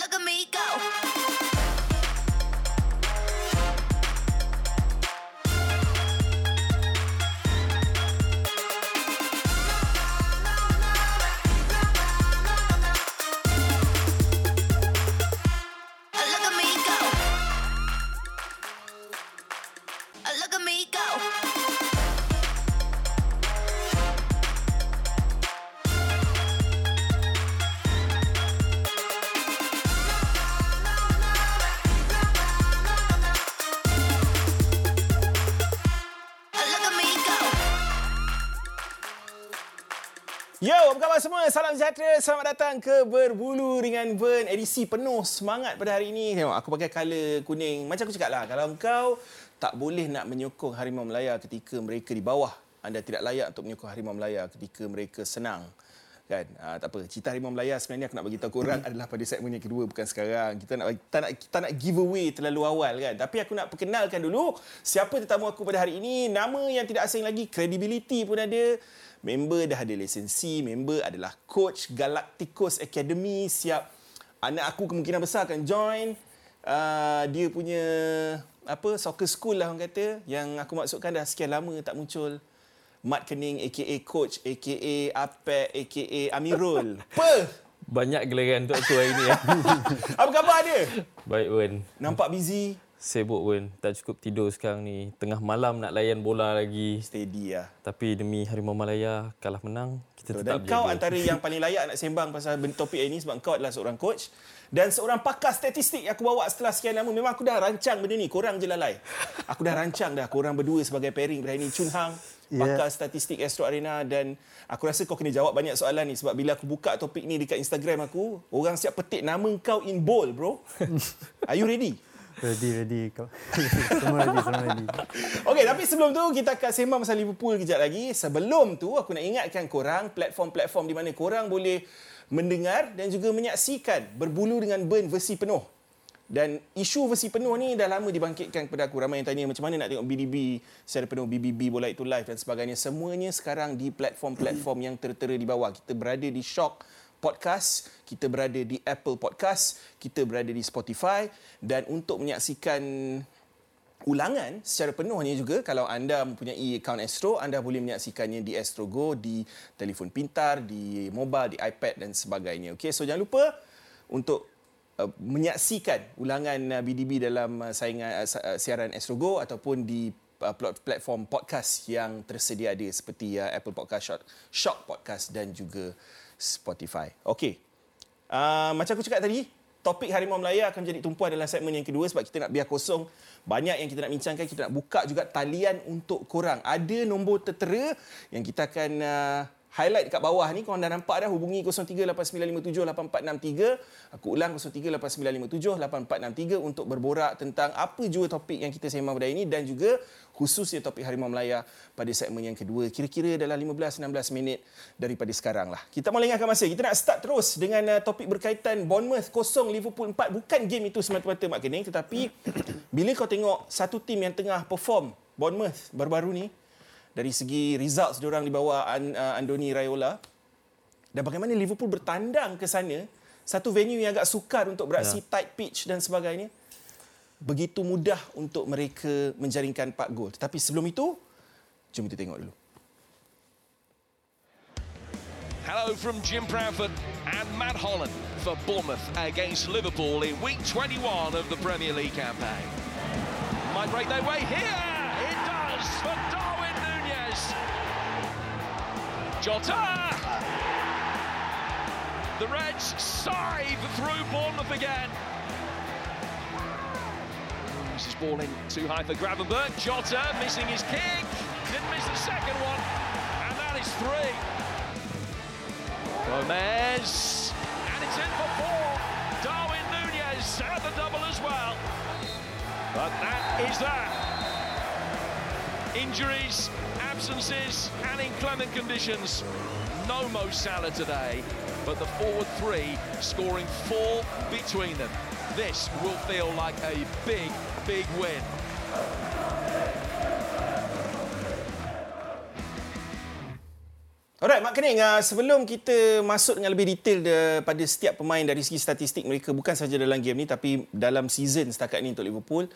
Look at me go. Salam sejahtera. Selamat datang ke Berbulu Ringan Burn. Edisi penuh semangat pada hari ini. Tengok, aku pakai colour kuning. Macam aku cakap lah, kalau kau tak boleh nak menyokong Harimau Melaya ketika mereka di bawah, anda tidak layak untuk menyokong Harimau Melaya ketika mereka senang. Kan? Ha, tak apa. Cerita Harimau Melaya sebenarnya aku nak bagi tahu korang adalah pada segmen yang kedua bukan sekarang. Kita nak kita nak kita nak give away terlalu awal kan. Tapi aku nak perkenalkan dulu siapa tetamu aku pada hari ini. Nama yang tidak asing lagi, credibility pun ada. Member dah ada lesen C, member adalah coach Galacticos Academy siap anak aku kemungkinan besar akan join uh, dia punya apa soccer school lah orang kata yang aku maksudkan dah sekian lama tak muncul Mat Kening aka coach aka Apek aka Amirul. Apa? Banyak gelaran untuk aku hari ni. Apa khabar dia? Baik Wan. Nampak busy, Sibuk Wan. Tak cukup tidur sekarang ni. Tengah malam nak layan bola lagi. steady lah. Tapi demi Harimau Malaya kalah menang, kita Betul. tetap Dan kau antara yang paling layak nak sembang pasal topik ini sebab kau adalah seorang coach dan seorang pakar statistik yang aku bawa setelah sekian lama. Memang aku dah rancang benda ni. Korang je lalai. Aku dah rancang dah. Korang berdua sebagai pairing ini. Chun Hang, Ya. pakar statistik Astro Arena dan aku rasa kau kena jawab banyak soalan ni sebab bila aku buka topik ni dekat Instagram aku, orang siap petik nama kau in bold, bro. Are you ready? Ready, ready. Semua ready, semua ready. Okey, tapi sebelum tu kita akan sembang pasal Liverpool kejap lagi. Sebelum tu aku nak ingatkan korang platform-platform di mana korang boleh mendengar dan juga menyaksikan berbulu dengan burn versi penuh. Dan isu versi penuh ni dah lama dibangkitkan kepada aku. Ramai yang tanya macam mana nak tengok BDB secara penuh, BBB bola itu live dan sebagainya. Semuanya sekarang di platform-platform yang tertera di bawah. Kita berada di Shock Podcast, kita berada di Apple Podcast, kita berada di Spotify dan untuk menyaksikan ulangan secara penuhnya juga kalau anda mempunyai akaun Astro anda boleh menyaksikannya di Astro Go di telefon pintar di mobile di iPad dan sebagainya okey so jangan lupa untuk uh, menyaksikan ulangan uh, BDB dalam uh, saingan uh, uh, siaran Astro Go ataupun di uh, plat- platform podcast yang tersedia ada seperti uh, Apple Podcast, Shock Podcast dan juga Spotify. Okey. Uh, macam aku cakap tadi, topik Harimau Melaya akan menjadi tumpuan dalam segmen yang kedua sebab kita nak biar kosong. Banyak yang kita nak bincangkan, kita nak buka juga talian untuk korang. Ada nombor tertera yang kita akan uh, highlight dekat bawah ni. Korang dah nampak dah hubungi 0389578463. Aku ulang 0389578463 untuk berborak tentang apa jua topik yang kita sembang pada hari ini dan juga khususnya topik Harimau Melaya pada segmen yang kedua. Kira-kira dalam 15-16 minit daripada sekarang lah. Kita mau lengahkan masa. Kita nak start terus dengan uh, topik berkaitan Bournemouth 0, Liverpool 4. Bukan game itu semata-mata Mak Kening. Tetapi bila kau tengok satu tim yang tengah perform Bournemouth baru-baru ni dari segi results diorang di bawah uh, Andoni Raiola dan bagaimana Liverpool bertandang ke sana satu venue yang agak sukar untuk beraksi Ya. tight pitch dan sebagainya begitu mudah untuk mereka menjaringkan 4 gol. Tetapi sebelum itu, jom kita tengok dulu. Hello from Jim Bradford and Matt Holland for Bournemouth against Liverpool in week 21 of the Premier League campaign. Might break their way here. It does Jota. The Reds scythe through Bournemouth again. This is ball in too high for Gravenberg. Jota missing his kick. Didn't miss the second one. And that is three. Gomez. And it's in for four. Darwin Nunez had the double as well. But that is that. Injuries, absences, and inclement conditions. No Mo Salah today, but the forward three scoring four between them. This will feel like a big, big win. Alright, Mak Kening, uh, sebelum kita masuk dengan lebih detail de, pada setiap pemain dari segi statistik mereka bukan saja dalam game ni tapi dalam season setakat ni untuk Liverpool,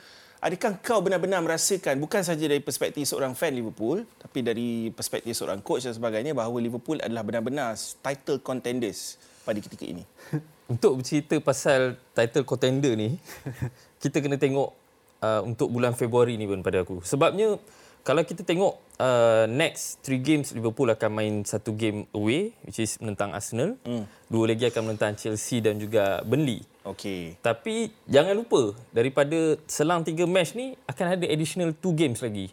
adakah kau benar-benar merasakan bukan saja dari perspektif seorang fan Liverpool tapi dari perspektif seorang coach dan sebagainya bahawa Liverpool adalah benar-benar title contenders pada ketika ini? Untuk bercerita pasal title contender ni, kita kena tengok uh, untuk bulan Februari ni pun pada aku. Sebabnya kalau kita tengok uh, next three games Liverpool akan main satu game away which is menentang Arsenal. Hmm. Dua lagi akan menentang Chelsea dan juga Burnley. Okey. Tapi jangan lupa daripada selang tiga match ni akan ada additional two games lagi.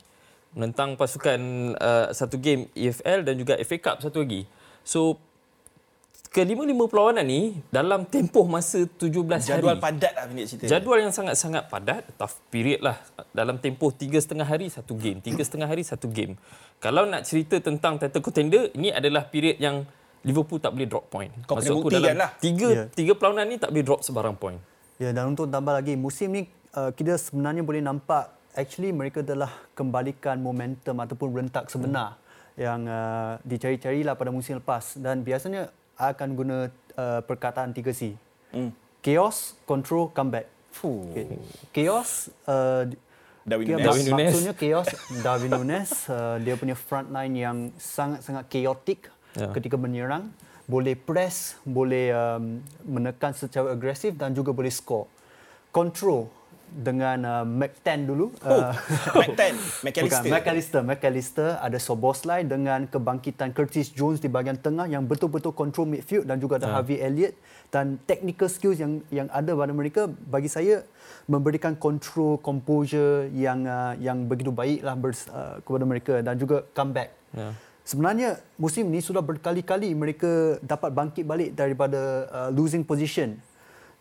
Menentang pasukan uh, satu game EFL dan juga FA Cup satu lagi. So kelima-lima perlawanan ni dalam tempoh masa 17 Jadual hari. padat lah pendek cerita. Jadual yang sangat-sangat padat, tough period lah. Dalam tempoh tiga setengah hari satu game, tiga setengah hari satu game. Kalau nak cerita tentang title contender, ini adalah period yang Liverpool tak boleh drop point. Kau Maksud aku dalam lah. Tiga, Ya. tiga perlawanan ni tak boleh drop sebarang point. Ya dan untuk tambah lagi musim ni uh, kita sebenarnya boleh nampak actually mereka telah kembalikan momentum ataupun rentak sebenar yang uh, dicari-carilah pada musim lepas dan biasanya akan guna uh, perkataan 3C. Hmm. Chaos, control, comeback. Fuh. Okay. Chaos uh, Darwin Nunes. Darwin Nunes. Maksudnya chaos Darwin Nunes uh, dia punya front line yang sangat-sangat chaotic Ya. ketika menyerang, boleh press, boleh um, menekan secara agresif dan juga boleh score. Control dengan uh, McTen dulu. Oh, Uh, McTen, McAllister. Bukan, McAllister. McAllister ada Soboslai dengan kebangkitan Curtis Jones di bahagian tengah yang betul-betul control midfield dan juga ada Ya. Harvey Elliott dan technical skills yang yang ada pada mereka bagi saya memberikan control composure yang uh, yang begitu baiklah bers, uh, kepada mereka dan juga comeback. Ya. Sebenarnya musim ini sudah berkali-kali mereka dapat bangkit balik daripada uh, losing position.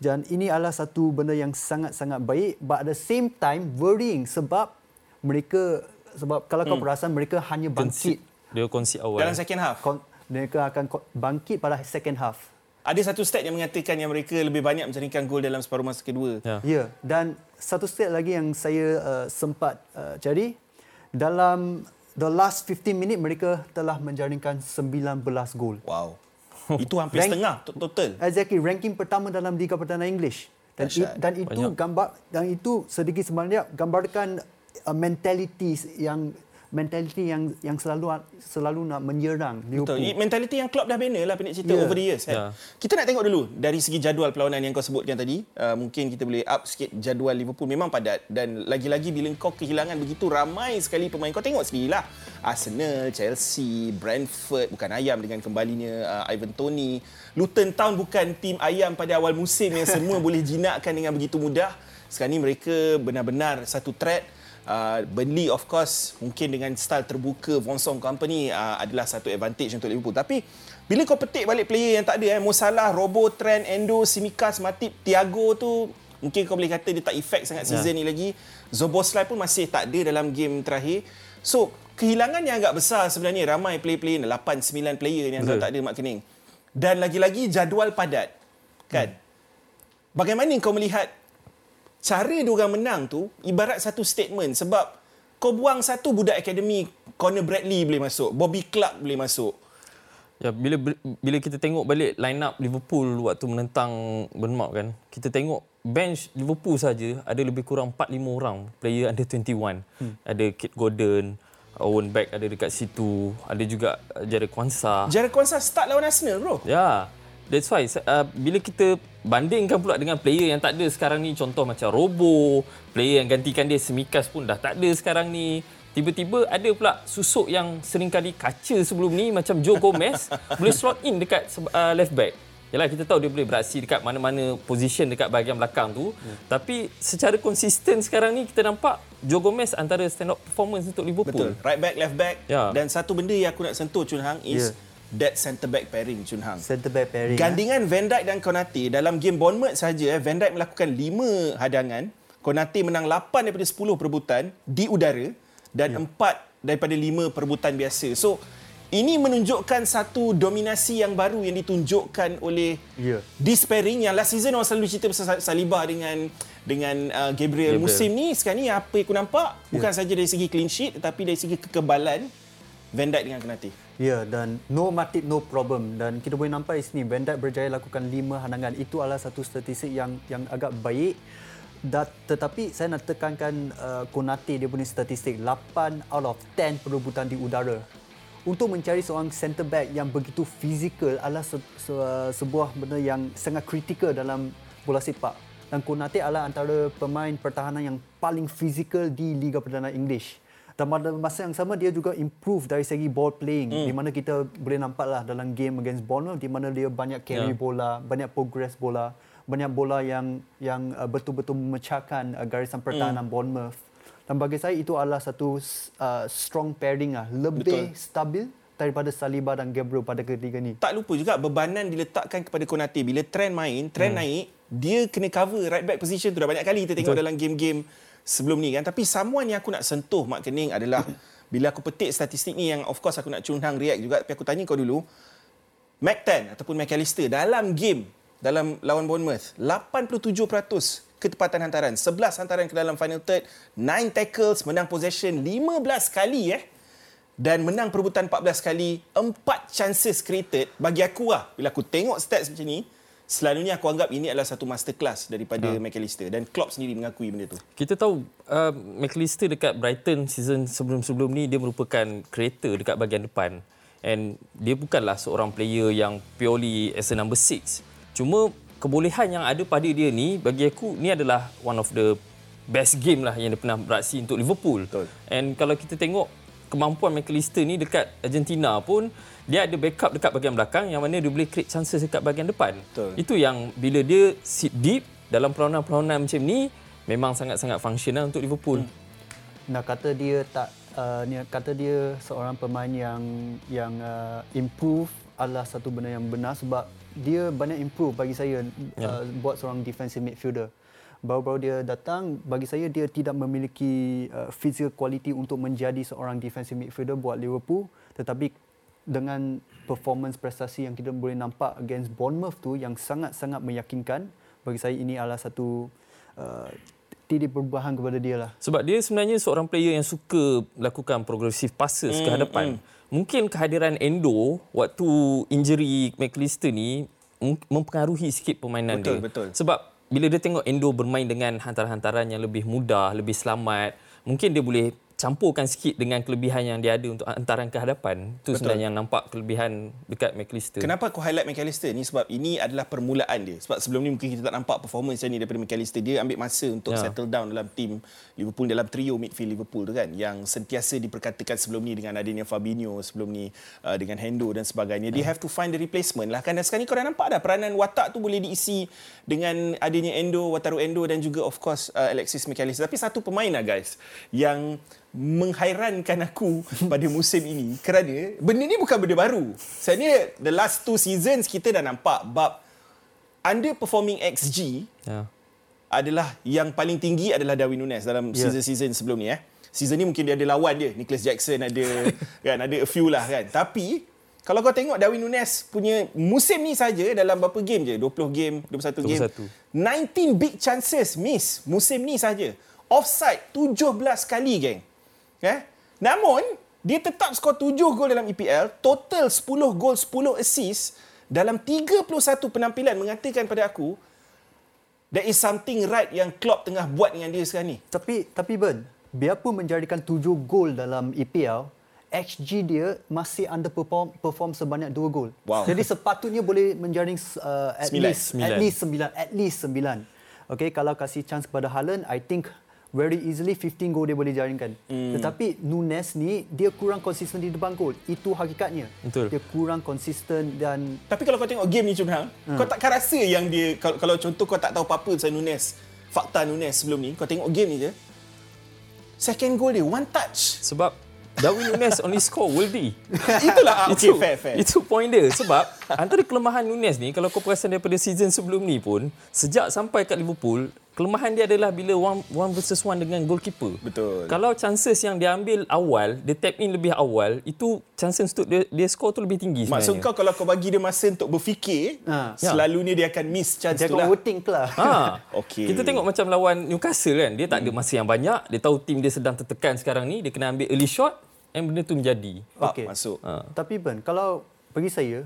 Dan ini adalah satu benda yang sangat-sangat baik but at the same time worrying sebab mereka sebab kalau kau perasan mereka hanya bangkit. Dia concede awal. Dalam second half. kon- mereka akan bangkit pada second half. Ada satu stat yang mengatakan yang mereka lebih banyak menjaringkan gol dalam separuh masa kedua. Ya. Ya, dan satu stat lagi yang saya uh, sempat uh, cari dalam the last 15 minit mereka telah menjaringkan 19 gol. Wow. Itu hampir Rank- setengah to- total. Exactly, ranking pertama dalam Liga Perdana English. Dan, i, dan itu Banyak. gambar dan itu sedikit sebenarnya gambarkan uh, mentality yang mentality yang yang selalu selalu nak menyerang Betul. Liverpool. I- Mentaliti yang Klopp dah bina lah pendek cerita Ya. over the years. Kan? Ya. Kita nak tengok dulu dari segi jadual perlawanan yang kau sebutkan tadi. Uh, mungkin kita boleh up sikit jadual Liverpool. Memang padat. Dan lagi-lagi bila kau kehilangan begitu ramai sekali pemain. Kau tengok sendirilah. Arsenal, Chelsea, Brentford. Bukan ayam dengan kembalinya uh, Ivan Toney. Luton Town bukan tim ayam pada awal musim yang semua boleh jinakkan dengan begitu mudah. Sekarang ni mereka benar-benar satu threat. Uh, Burnley of course mungkin dengan style terbuka Von Song Company uh, adalah satu advantage untuk Liverpool. Tapi bila kau petik balik player yang tak ada eh Mo Salah, Robo, Trent, Endo, Simikas, Matip, Thiago tu mungkin kau boleh kata dia tak efek sangat season ni lagi. Zoboslai pun masih tak ada dalam game terakhir. So kehilangan yang agak besar sebenarnya ramai player-player 8 9 player yang Betul. tak ada Mak Kening dan lagi-lagi jadual padat kan? Bagaimana kau melihat cara dia orang menang tu ibarat satu statement sebab kau buang satu budak akademi Conor Bradley boleh masuk, Bobby Clark boleh masuk. Ya, bila bila kita tengok balik line up Liverpool waktu menentang Bournemouth kan, kita tengok bench Liverpool saja ada lebih kurang 4 5 orang player under 21. Hmm. Ada Kit Gordon, Owen Beck ada dekat situ, ada juga Jared Kwanzaa. Jared Kwanzaa start lawan Arsenal bro. Ya, that's why uh, bila kita bandingkan pula dengan player yang tak ada sekarang ni contoh macam Robo, player yang gantikan dia Semikas pun dah tak ada sekarang ni. Tiba-tiba ada pula susuk yang sering kali kaca sebelum ni macam Joe Gomez boleh slot in dekat uh, left back. Yalah kita tahu dia boleh beraksi dekat mana-mana position dekat bahagian belakang tu. Hmm. Tapi secara konsisten sekarang ni kita nampak Joe Gomez antara stand up performance untuk Liverpool. Betul. Right back, left back. Ya. Dan satu benda yang aku nak sentuh Chun Hang is Ya. That centre back pairing Chun Hang. Center back pairing. eh. Gandingan Van Dijk dan Konate dalam game Bournemouth saja eh, Van Dijk melakukan 5 hadangan, Konate menang 8 daripada 10 perebutan di udara dan Ya. 4 daripada 5 perebutan biasa. So ini menunjukkan satu dominasi yang baru yang ditunjukkan oleh Ya. this pairing yang last season orang selalu cerita pasal Saliba dengan dengan uh, Gabriel. Gabriel. Musim ni sekarang ni apa yang aku nampak bukan saja dari segi clean sheet tetapi dari segi kekebalan Van Dijk dengan Konate. Ya dan no Matip no problem. Dan kita boleh nampak di sini Dijk berjaya lakukan 5 handangan. Itu adalah satu statistik yang yang agak baik. Da, tetapi saya nak tekankan uh, Konate dia punya statistik 8 out of 10 perebutan di udara. Untuk mencari seorang centre back yang begitu fizikal adalah se, se, sebuah benda yang sangat kritikal dalam bola sepak. Dan Konate adalah antara pemain pertahanan yang paling fizikal di Liga Perdana English dan pada masa yang sama dia juga improve dari segi ball playing hmm. di mana kita boleh nampaklah dalam game against Bournemouth di mana dia banyak carry yeah. bola, banyak progress bola, banyak bola yang yang uh, betul-betul memecahkan uh, garisan pertahanan hmm. Bournemouth. Dan bagi saya itu adalah satu uh, strong pairing lah, lebih Betul. stabil daripada Saliba dan Gabriel pada ketiga ni. Tak lupa juga bebanan diletakkan kepada Konate bila trend main, trend hmm. naik, dia kena cover right back position tu dah banyak kali kita tengok Betul. dalam game-game sebelum ni kan. Tapi someone yang aku nak sentuh Mak Kening adalah bila aku petik statistik ni yang of course aku nak cunhang react juga. Tapi aku tanya kau dulu McTan ataupun McAllister dalam game dalam lawan Bournemouth 87% ketepatan hantaran. 11 hantaran ke dalam final third 9 tackles menang possession 15 kali eh. Dan menang perebutan 14 kali 4 chances created. Bagi aku lah bila aku tengok stats macam ni selalunya aku anggap ini adalah satu masterclass daripada ha. McAllister dan Klopp sendiri mengakui benda tu. Kita tahu uh, McAllister dekat Brighton season sebelum-sebelum ni dia merupakan creator dekat bahagian depan and dia bukanlah seorang player yang purely as a number six. Cuma kebolehan yang ada pada dia ni bagi aku ni adalah one of the best game lah yang dia pernah beraksi untuk Liverpool. Betul. And kalau kita tengok kemampuan McAllister ni dekat Argentina pun dia ada backup dekat bahagian belakang yang mana dia boleh create chances dekat bahagian depan. Betul. Itu yang bila dia sit deep dalam perlawanan-perlawanan macam ni memang sangat-sangat fungsional untuk Liverpool. Hmm. Nak kata dia tak uh, ni kata dia seorang pemain yang yang uh, improve adalah satu benda yang benar sebab dia banyak improve bagi saya ya. uh, buat seorang defensive midfielder. Baru-baru dia datang bagi saya dia tidak memiliki uh, physical quality untuk menjadi seorang defensive midfielder buat Liverpool tetapi dengan performance prestasi yang kita boleh nampak against Bournemouth tu yang sangat-sangat meyakinkan bagi saya ini adalah satu uh, titik perubahan kepada dia lah. Sebab dia sebenarnya seorang player yang suka melakukan progressive passes mm, ke hadapan. Mm. Mungkin kehadiran Endo waktu injury McAllister ni mempengaruhi sikit permainan betul, dia. Betul, betul. Sebab bila dia tengok Endo bermain dengan hantaran-hantaran yang lebih mudah, lebih selamat, mungkin dia boleh campurkan sikit dengan kelebihan yang dia ada untuk hantaran ke hadapan. Itu sebenarnya yang nampak kelebihan dekat McAllister. Kenapa aku highlight McAllister ni? Sebab ini adalah permulaan dia. Sebab sebelum ni mungkin kita tak nampak performance ni daripada McAllister. Dia ambil masa untuk ya. settle down dalam tim Liverpool, dalam trio midfield Liverpool tu kan. Yang sentiasa diperkatakan sebelum ni dengan adanya Fabinho, sebelum ni uh, dengan Hendo dan sebagainya. Ya. They have to find the replacement lah kan. Dan sekarang ni kau dah nampak dah peranan watak tu boleh diisi dengan adanya Endo, Wataru Endo dan juga of course uh, Alexis McAllister. Tapi satu pemain lah guys yang menghairankan aku pada musim ini kerana benda ni bukan benda baru. Sebenarnya the last two seasons kita dah nampak bab underperforming XG yeah. adalah yang paling tinggi adalah Darwin Nunes dalam yeah. season-season sebelum ni eh. Season ni mungkin dia ada lawan dia, Nicholas Jackson ada kan ada a few lah kan. Tapi kalau kau tengok Darwin Nunes punya musim ni saja dalam berapa game je? 20 game, 21, 21. game. 19 big chances miss musim ni saja. Offside 17 kali geng. Eh? Namun, dia tetap skor 7 gol dalam EPL, total 10 gol, 10 assist dalam 31 penampilan mengatakan pada aku there is something right yang Klopp tengah buat dengan dia sekarang ni. Tapi tapi Ben, biarpun menjadikan 7 gol dalam EPL, XG dia masih underperform perform sebanyak 2 gol. Wow. Jadi sepatutnya boleh menjaring uh, at least at least 9, at least 9. Okay, kalau kasih chance kepada Haaland, I think very easily 15 gol dia boleh jaringkan. Hmm. Tetapi Nunes ni dia kurang konsisten di depan gol. Itu hakikatnya. Betul. Dia kurang konsisten dan Tapi kalau kau tengok game ni Chun hmm. kau takkan rasa yang dia kalau, kalau contoh kau tak tahu apa-apa pasal Nunes, fakta Nunes sebelum ni, kau tengok game ni je. Second goal dia one touch. Sebab Darwin Nunes only score worldly. Itulah okay, itu, fair, fair. Itu point dia. Sebab antara kelemahan Nunes ni, kalau kau perasan daripada season sebelum ni pun, sejak sampai kat Liverpool, kelemahan dia adalah bila one, one versus one dengan goalkeeper. Betul. Kalau chances yang dia ambil awal, dia tap in lebih awal, itu chances untuk dia, dia score tu lebih tinggi sebenarnya. Maksud kau kalau kau bagi dia masa untuk berfikir, ha. selalunya dia akan miss chance dia tu lah. Dia akan lah. Ha. okay. Kita tengok macam lawan Newcastle kan, dia tak hmm. ada masa yang banyak, dia tahu tim dia sedang tertekan sekarang ni, dia kena ambil early shot, and benda tu menjadi. Okey. masuk. Ha. Tapi Ben, kalau bagi saya,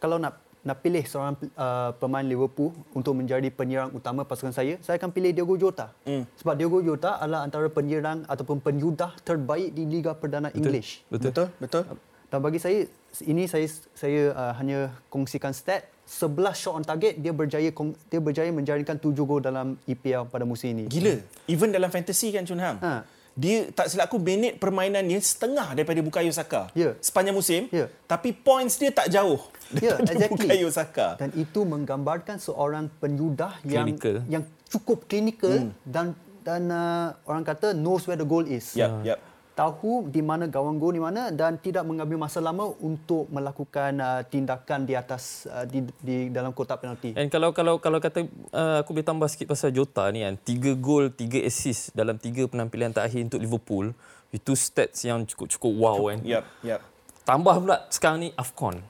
kalau nak nak pilih seorang uh, pemain Liverpool untuk menjadi penyerang utama pasukan saya, saya akan pilih Diogo Jota. Mm. Sebab Diogo Jota adalah antara penyerang ataupun penyudah terbaik di Liga Perdana English. Betul, betul. Dan bagi saya ini saya saya uh, hanya kongsikan stat 11 shot on target dia berjaya dia berjaya menjaringkan 7 gol dalam EPL pada musim ini. Gila. Even dalam fantasy kan Chun Ham. Ha. Dia tak silap aku minit permainan dia setengah daripada Bukayo Saka. Ya. Sepanjang musim. Ya. Tapi points dia tak jauh Ya, daripada exactly. Bukayo Saka. Dan itu menggambarkan seorang penyudah yang Clinical. yang cukup klinikal hmm. dan dan uh, orang kata knows where the goal is. Yap, yap. Tahu di mana gawang gol di mana dan tidak mengambil masa lama untuk melakukan uh, tindakan di atas uh, di, di dalam kotak penalti. And kalau kalau kalau kata uh, aku boleh tambah sikit pasal Jota ni kan, 3 gol, 3 assist dalam 3 penampilan terakhir untuk Liverpool, itu stats yang cukup-cukup wow kan. Yap, yap. Tambah pula sekarang ni AFCON.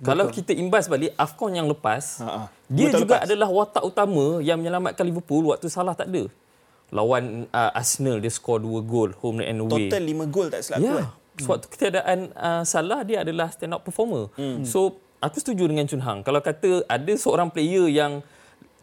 Betul. Kalau kita imbas balik AFCON yang lepas, ha. dia Betul juga lepas. adalah watak utama yang menyelamatkan Liverpool waktu Salah tak ada. Lawan uh, Arsenal dia skor 2 gol home and away. Total 5 gol tak silap Ya. aku. Yeah. kan. Sewaktu ketiadaan uh, Salah dia adalah stand up performer. Hmm. So aku setuju dengan Chun Hang. Kalau kata ada seorang player yang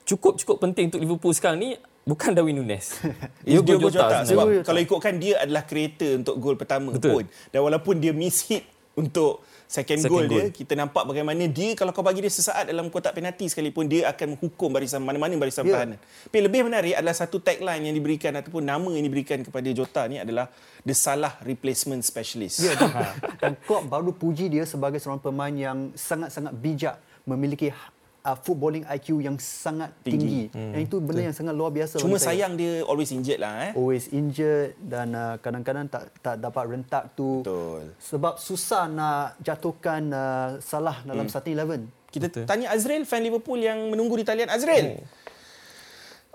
cukup-cukup penting untuk Liverpool sekarang ni bukan Darwin Nunes. Is Diogo Jota, sebenarnya. sebab Jota. kalau ikutkan dia adalah creator untuk gol pertama Betul. pun dan walaupun dia miss hit untuk second, Second goal dia goal. kita nampak bagaimana dia kalau kau bagi dia sesaat dalam kotak penalti sekalipun dia akan menghukum barisan mana-mana barisan Ya. pertahanan. Tapi lebih menarik adalah satu tagline yang diberikan ataupun nama yang diberikan kepada Jota ni adalah the Salah replacement specialist. Ya, dan, dan Klopp baru puji dia sebagai seorang pemain yang sangat-sangat bijak, memiliki uh, footballing IQ yang sangat tinggi. tinggi. Dan itu benda yang sangat luar biasa. Cuma bagi saya. sayang dia always injured lah eh. always injured dan uh, kadang-kadang tak tak dapat rentak tu. Betul. Sebab susah nak jatuhkan uh, salah dalam starting eleven. Kita Betul. tanya Azril fan Liverpool yang menunggu di talian Azril.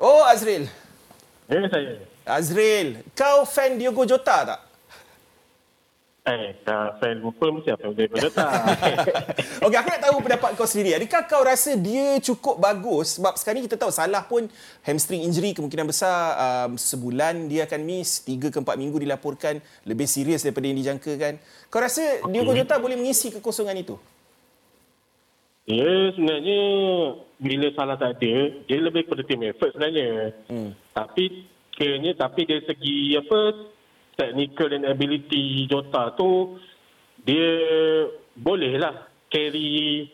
Oh, oh Azril. Ya, saya. Azril, kau fan Diogo Jota tak? Eh, dah fan Liverpool mesti apa dia Jota. Okey, aku nak tahu pendapat kau sendiri. Adakah kau rasa dia cukup bagus? Sebab sekarang ni kita tahu Salah pun hamstring injury kemungkinan besar um, sebulan dia akan miss. Tiga ke empat minggu dilaporkan lebih serius daripada yang dijangkakan. Kau rasa okay. Diogo Jota boleh mengisi kekosongan itu? dia sebenarnya bila salah tak ada, dia lebih kepada team effort sebenarnya. Hmm. Tapi kiranya tapi dari segi apa technical and ability Jota tu dia bolehlah carry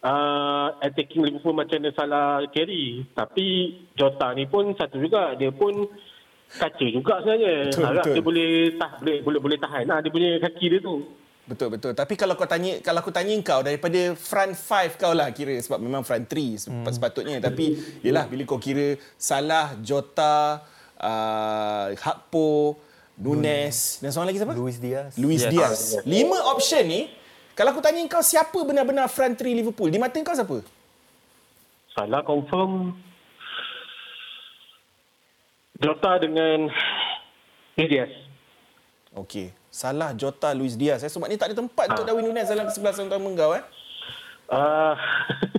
uh, attacking Liverpool macam dia salah carry. Tapi Jota ni pun satu juga dia pun kaca juga sebenarnya. Betul, Harap betul. dia boleh tah, boleh boleh boleh tahan lah dia punya kaki dia tu. Betul betul. Tapi kalau kau tanya kalau aku tanya kau daripada front five kau lah kira sebab memang front three Hmm. sepat- sepatutnya tapi yalah bila kau kira Salah, Jota, uh, Hakpo, Nunes dan seorang lagi siapa? Luis Diaz. Luis Yes. Diaz. Lima option ni kalau aku tanya kau siapa benar-benar front three Liverpool? Di mata kau siapa? Salah confirm Jota dengan Diaz. Okey. Salah, Jota, Luis Diaz. Eh. Sebab ni tak ada tempat untuk Darwin Nunes dalam kesebelasan utama kau. Eh. Ah,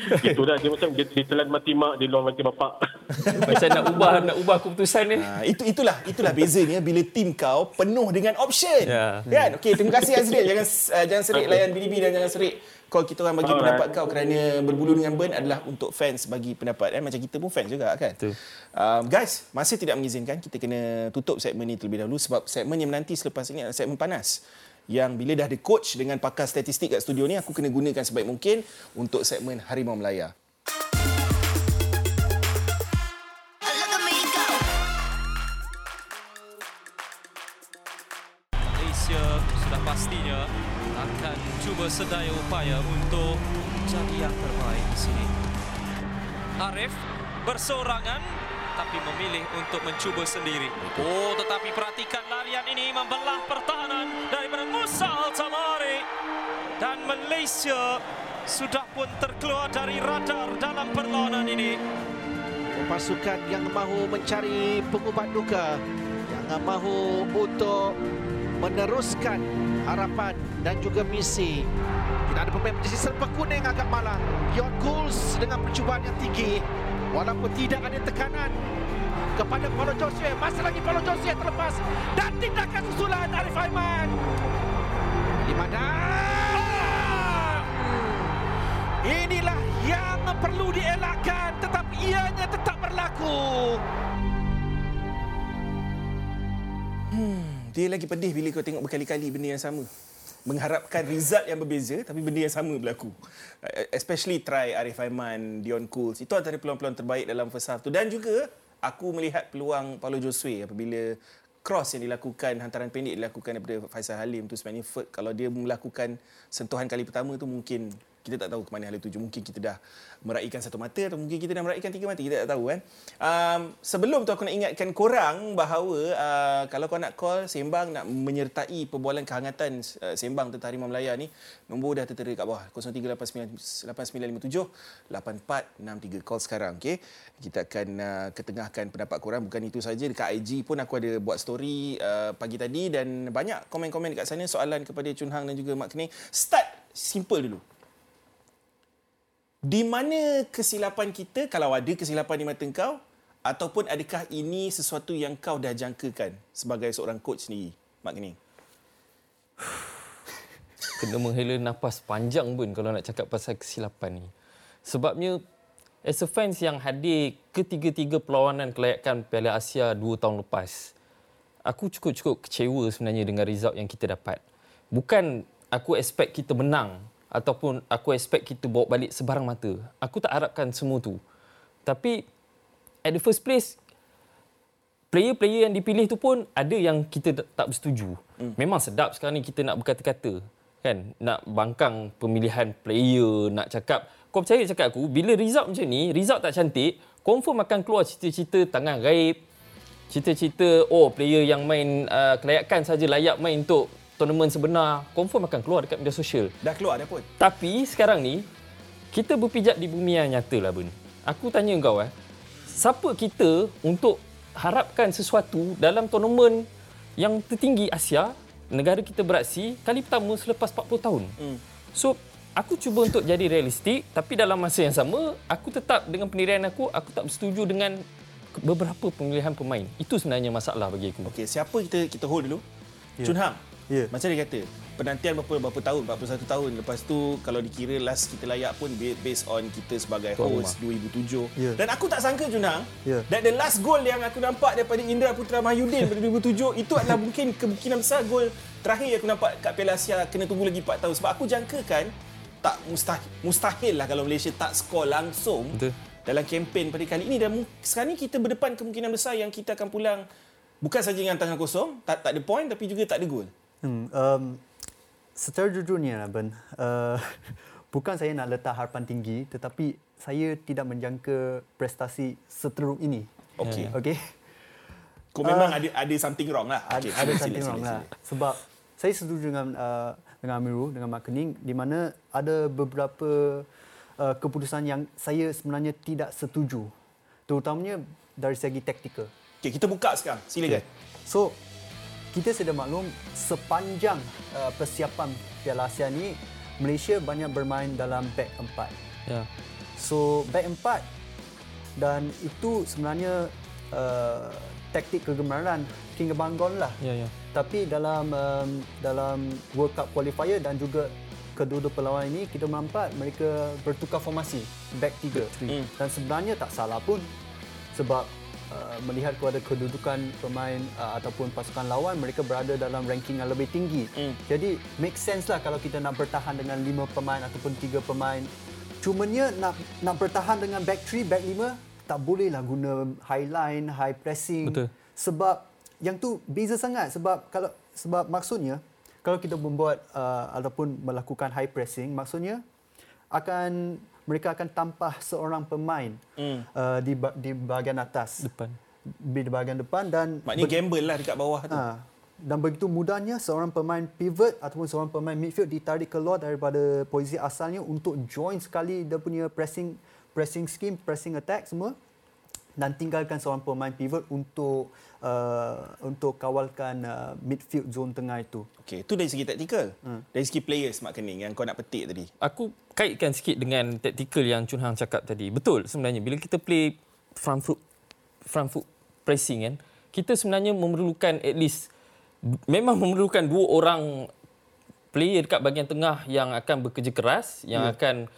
itulah dia macam dia, dia telan mati mak, dia luar mati bapak. Macam nak ubah nak ubah keputusan ni. Ha, itu itulah itulah bezanya bila tim kau penuh dengan option. Ya. Kan? Okey, terima kasih Azril. Jangan uh, jangan serik layan BDB dan jangan serik call kita orang bagi Alright. pendapat kau kerana berbulu dengan Ben adalah untuk fans bagi pendapat eh macam kita pun fans juga kan. Betul. Um, guys, masih tidak mengizinkan kita kena tutup segmen ini terlebih dahulu sebab segmen yang menanti selepas ini adalah segmen panas yang bila dah ada coach dengan pakar statistik kat studio ni aku kena gunakan sebaik mungkin untuk segmen Harimau Melaya. Malaysia sudah pastinya akan cuba sedaya upaya untuk jadi yang terbaik di sini. Arif bersorangan tapi memilih untuk mencuba sendiri. Oh, tetapi perhatikan larian ini membelah pertahanan daripada Musa Al-Tamari. Dan Malaysia sudah pun terkeluar dari radar dalam perlawanan ini. pasukan yang mahu mencari pengubat duka yang mahu untuk meneruskan harapan dan juga misi tidak ada pemain berjesi serba kuning agak malang Bjorn Kuls dengan percubaan yang tinggi Walaupun tidak ada tekanan kepada Paulo Josue. Masih lagi Paulo Josue terlepas. Dan tindakan susulan Arif Aiman. Di mana? Inilah yang perlu dielakkan tetapi ianya tetap berlaku. Dia lagi pedih bila kau tengok berkali-kali benda yang sama. Mengharapkan result yang berbeza tapi benda yang sama berlaku. Uh, Especially try Arif Aiman, Dion Cools. Itu antara peluang-peluang terbaik dalam first half tu. Dan juga aku melihat peluang Paulo Josue apabila cross yang dilakukan, hantaran pendek dilakukan daripada Faisal Halim tu sebenarnya kalau dia melakukan sentuhan kali pertama tu mungkin kita tak tahu ke mana hala tuju. Mungkin kita dah meraihkan satu mata atau mungkin kita dah meraihkan tiga mata. Kita tak tahu kan. Um, sebelum tu aku nak ingatkan korang bahawa uh, kalau kau nak call Sembang nak menyertai perbualan kehangatan uh, Sembang tentang Harimau Melaya ni, nombor dah tertera kat bawah. 03898957 8463. Call sekarang, okey. Kita akan uh, ketengahkan pendapat korang. Bukan itu saja, dekat IG pun aku ada buat story uh, pagi tadi dan banyak komen-komen dekat sana soalan kepada Chun Hang dan juga Mak Kening. Start simple dulu. Di mana kesilapan kita kalau ada kesilapan di mata kau ataupun adakah ini sesuatu yang kau dah jangkakan sebagai seorang coach sendiri, Mak Kening? kena menghela nafas panjang pun kalau nak cakap pasal kesilapan ni. Sebabnya as a fans yang hadir ketiga-tiga perlawanan kelayakan Piala Asia dua tahun lepas, aku cukup-cukup kecewa sebenarnya dengan result yang kita dapat. Bukan aku expect kita menang ataupun aku expect kita bawa balik sebarang mata. Aku tak harapkan semua tu. Tapi at the first place player-player yang dipilih tu pun ada yang kita tak bersetuju. Hmm. Memang sedap sekarang ni kita nak berkata-kata kan nak bangkang pemilihan player nak cakap kau percaya cakap aku bila result macam ni result tak cantik confirm akan keluar cerita-cerita tangan gaib cerita-cerita oh player yang main uh, kelayakan saja layak main untuk tournament sebenar confirm akan keluar dekat media sosial Dah keluar dah pun. tapi sekarang ni kita berpijak di bumi yang nyata lah Ben. Aku tanya kau eh, siapa kita untuk harapkan sesuatu dalam tournament yang tertinggi Asia, negara kita beraksi kali pertama selepas 40 tahun. Hmm. So aku cuba untuk jadi realistik tapi dalam masa yang sama aku tetap dengan pendirian aku aku tak bersetuju dengan beberapa pemilihan pemain. Itu sebenarnya masalah bagi aku. Okey, siapa kita kita hold dulu? Yeah. Chun Hang. Ya. Macam dia kata, penantian berapa berapa tahun? 41 tahun. Lepas tu kalau dikira last kita layak pun ba- based on kita sebagai Tuan host 2007. Ya. Dan aku tak sangka Chun Hang, Ya. that the last goal yang aku nampak daripada Indra Putra Mahyudin pada 2007 itu adalah mungkin kemungkinan besar gol terakhir aku nampak kat Piala Asia kena tunggu lagi 4 tahun sebab aku jangkakan tak mustahil mustahil lah kalau Malaysia tak skor langsung Betul. dalam kempen pada kali ini dan sekarang ni kita berdepan kemungkinan besar yang kita akan pulang bukan saja dengan tangan kosong tak tak ada point tapi juga tak ada gol. Hmm, um, secara jujurnya, Ben, uh, bukan saya nak letak harapan tinggi, tetapi saya tidak menjangka prestasi seteruk ini. Okey. Okey. Kau memang ada ada something wrong lah. Ada, Okey, ada sila, something sila, wrong sila, lah. sila. Sebab saya setuju dengan uh, dengan Amirul, dengan Mak Kening, di mana ada beberapa uh, keputusan yang saya sebenarnya tidak setuju. Terutamanya dari segi taktikal. Okey, kita buka sekarang. Silakan. So, kita sedia maklum sepanjang uh, persiapan Piala Asia ni Malaysia banyak bermain dalam back empat. Ya. So, back empat dan itu sebenarnya uh, taktik kegemaran King Abanggon lah. Ya, ya. Tapi dalam um, dalam World Cup qualifier dan juga kedua-dua perlawanan ini kita nampak mereka bertukar formasi back tiga. Hmm. Dan sebenarnya tak salah pun sebab uh, melihat kepada kedudukan pemain uh, ataupun pasukan lawan mereka berada dalam ranking yang lebih tinggi. Hmm. Jadi make sense lah kalau kita nak bertahan dengan lima pemain ataupun tiga pemain. Cumanya nak nak bertahan dengan back three, back lima tak boleh lah guna high line, high pressing. Betul. Sebab yang tu beza sangat sebab kalau sebab maksudnya kalau kita membuat uh, ataupun melakukan high pressing maksudnya akan mereka akan tampah seorang pemain Hmm. uh, di di bahagian atas Depan. di bahagian depan dan Maknanya gamble lah dekat bawah tu. Ha, dan begitu mudahnya seorang pemain pivot ataupun seorang pemain midfield ditarik keluar daripada posisi asalnya untuk join sekali dia punya pressing pressing scheme, pressing attack semua. Dan tinggalkan seorang pemain pivot untuk uh, untuk kawalkan uh, midfield zone tengah itu. Okey, itu dari segi taktikal. Hmm. Dari segi players Mak Kening yang kau nak petik tadi. Aku kaitkan sikit dengan taktikal yang Chun Hang cakap tadi. Betul sebenarnya bila kita play front foot front foot pressing kan, kita sebenarnya memerlukan at least memang memerlukan dua orang player dekat bahagian tengah yang akan bekerja keras, yang Ya. akan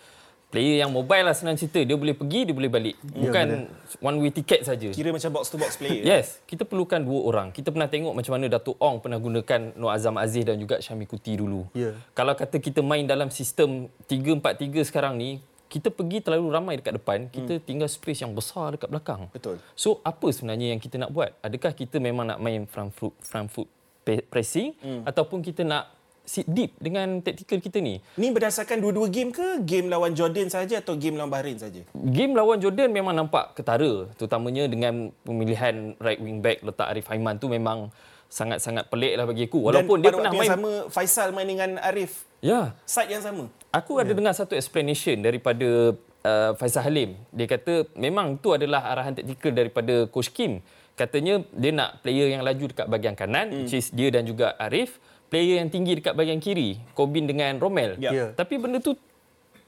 player yang mobile lah senang cerita. Dia boleh pergi, dia boleh balik. Bukan one way ticket saja. Kira macam box to box player. Yes, kita perlukan dua orang. Kita pernah tengok macam mana Datuk Ong pernah gunakan Noor Azam Aziz dan juga Syami Kuti dulu. Ya. Kalau kata kita main dalam sistem 3-4-3 sekarang ni, kita pergi terlalu ramai dekat depan, kita tinggal space yang besar dekat belakang. Betul. So, apa sebenarnya yang kita nak buat? Adakah kita memang nak main front foot, front foot pressing ataupun kita nak sit deep dengan tactical kita ni? Ni berdasarkan dua-dua game ke? Game lawan Jordan saja atau game lawan Bahrain saja? Game lawan Jordan memang nampak ketara terutamanya dengan pemilihan right wing back letak Arif Haiman tu memang sangat-sangat pelik lah bagi aku walaupun Dan dia pernah main sama Faisal main dengan Arif. ya Side yang sama. aku ada dengar satu explanation daripada uh, Faisal Halim dia kata memang itu adalah arahan taktikal daripada coach Kim katanya dia nak player yang laju dekat bahagian kanan hmm. which is dia dan juga Arif player yang tinggi dekat bahagian kiri Corbin dengan Romel Ya. Ya. tapi benda tu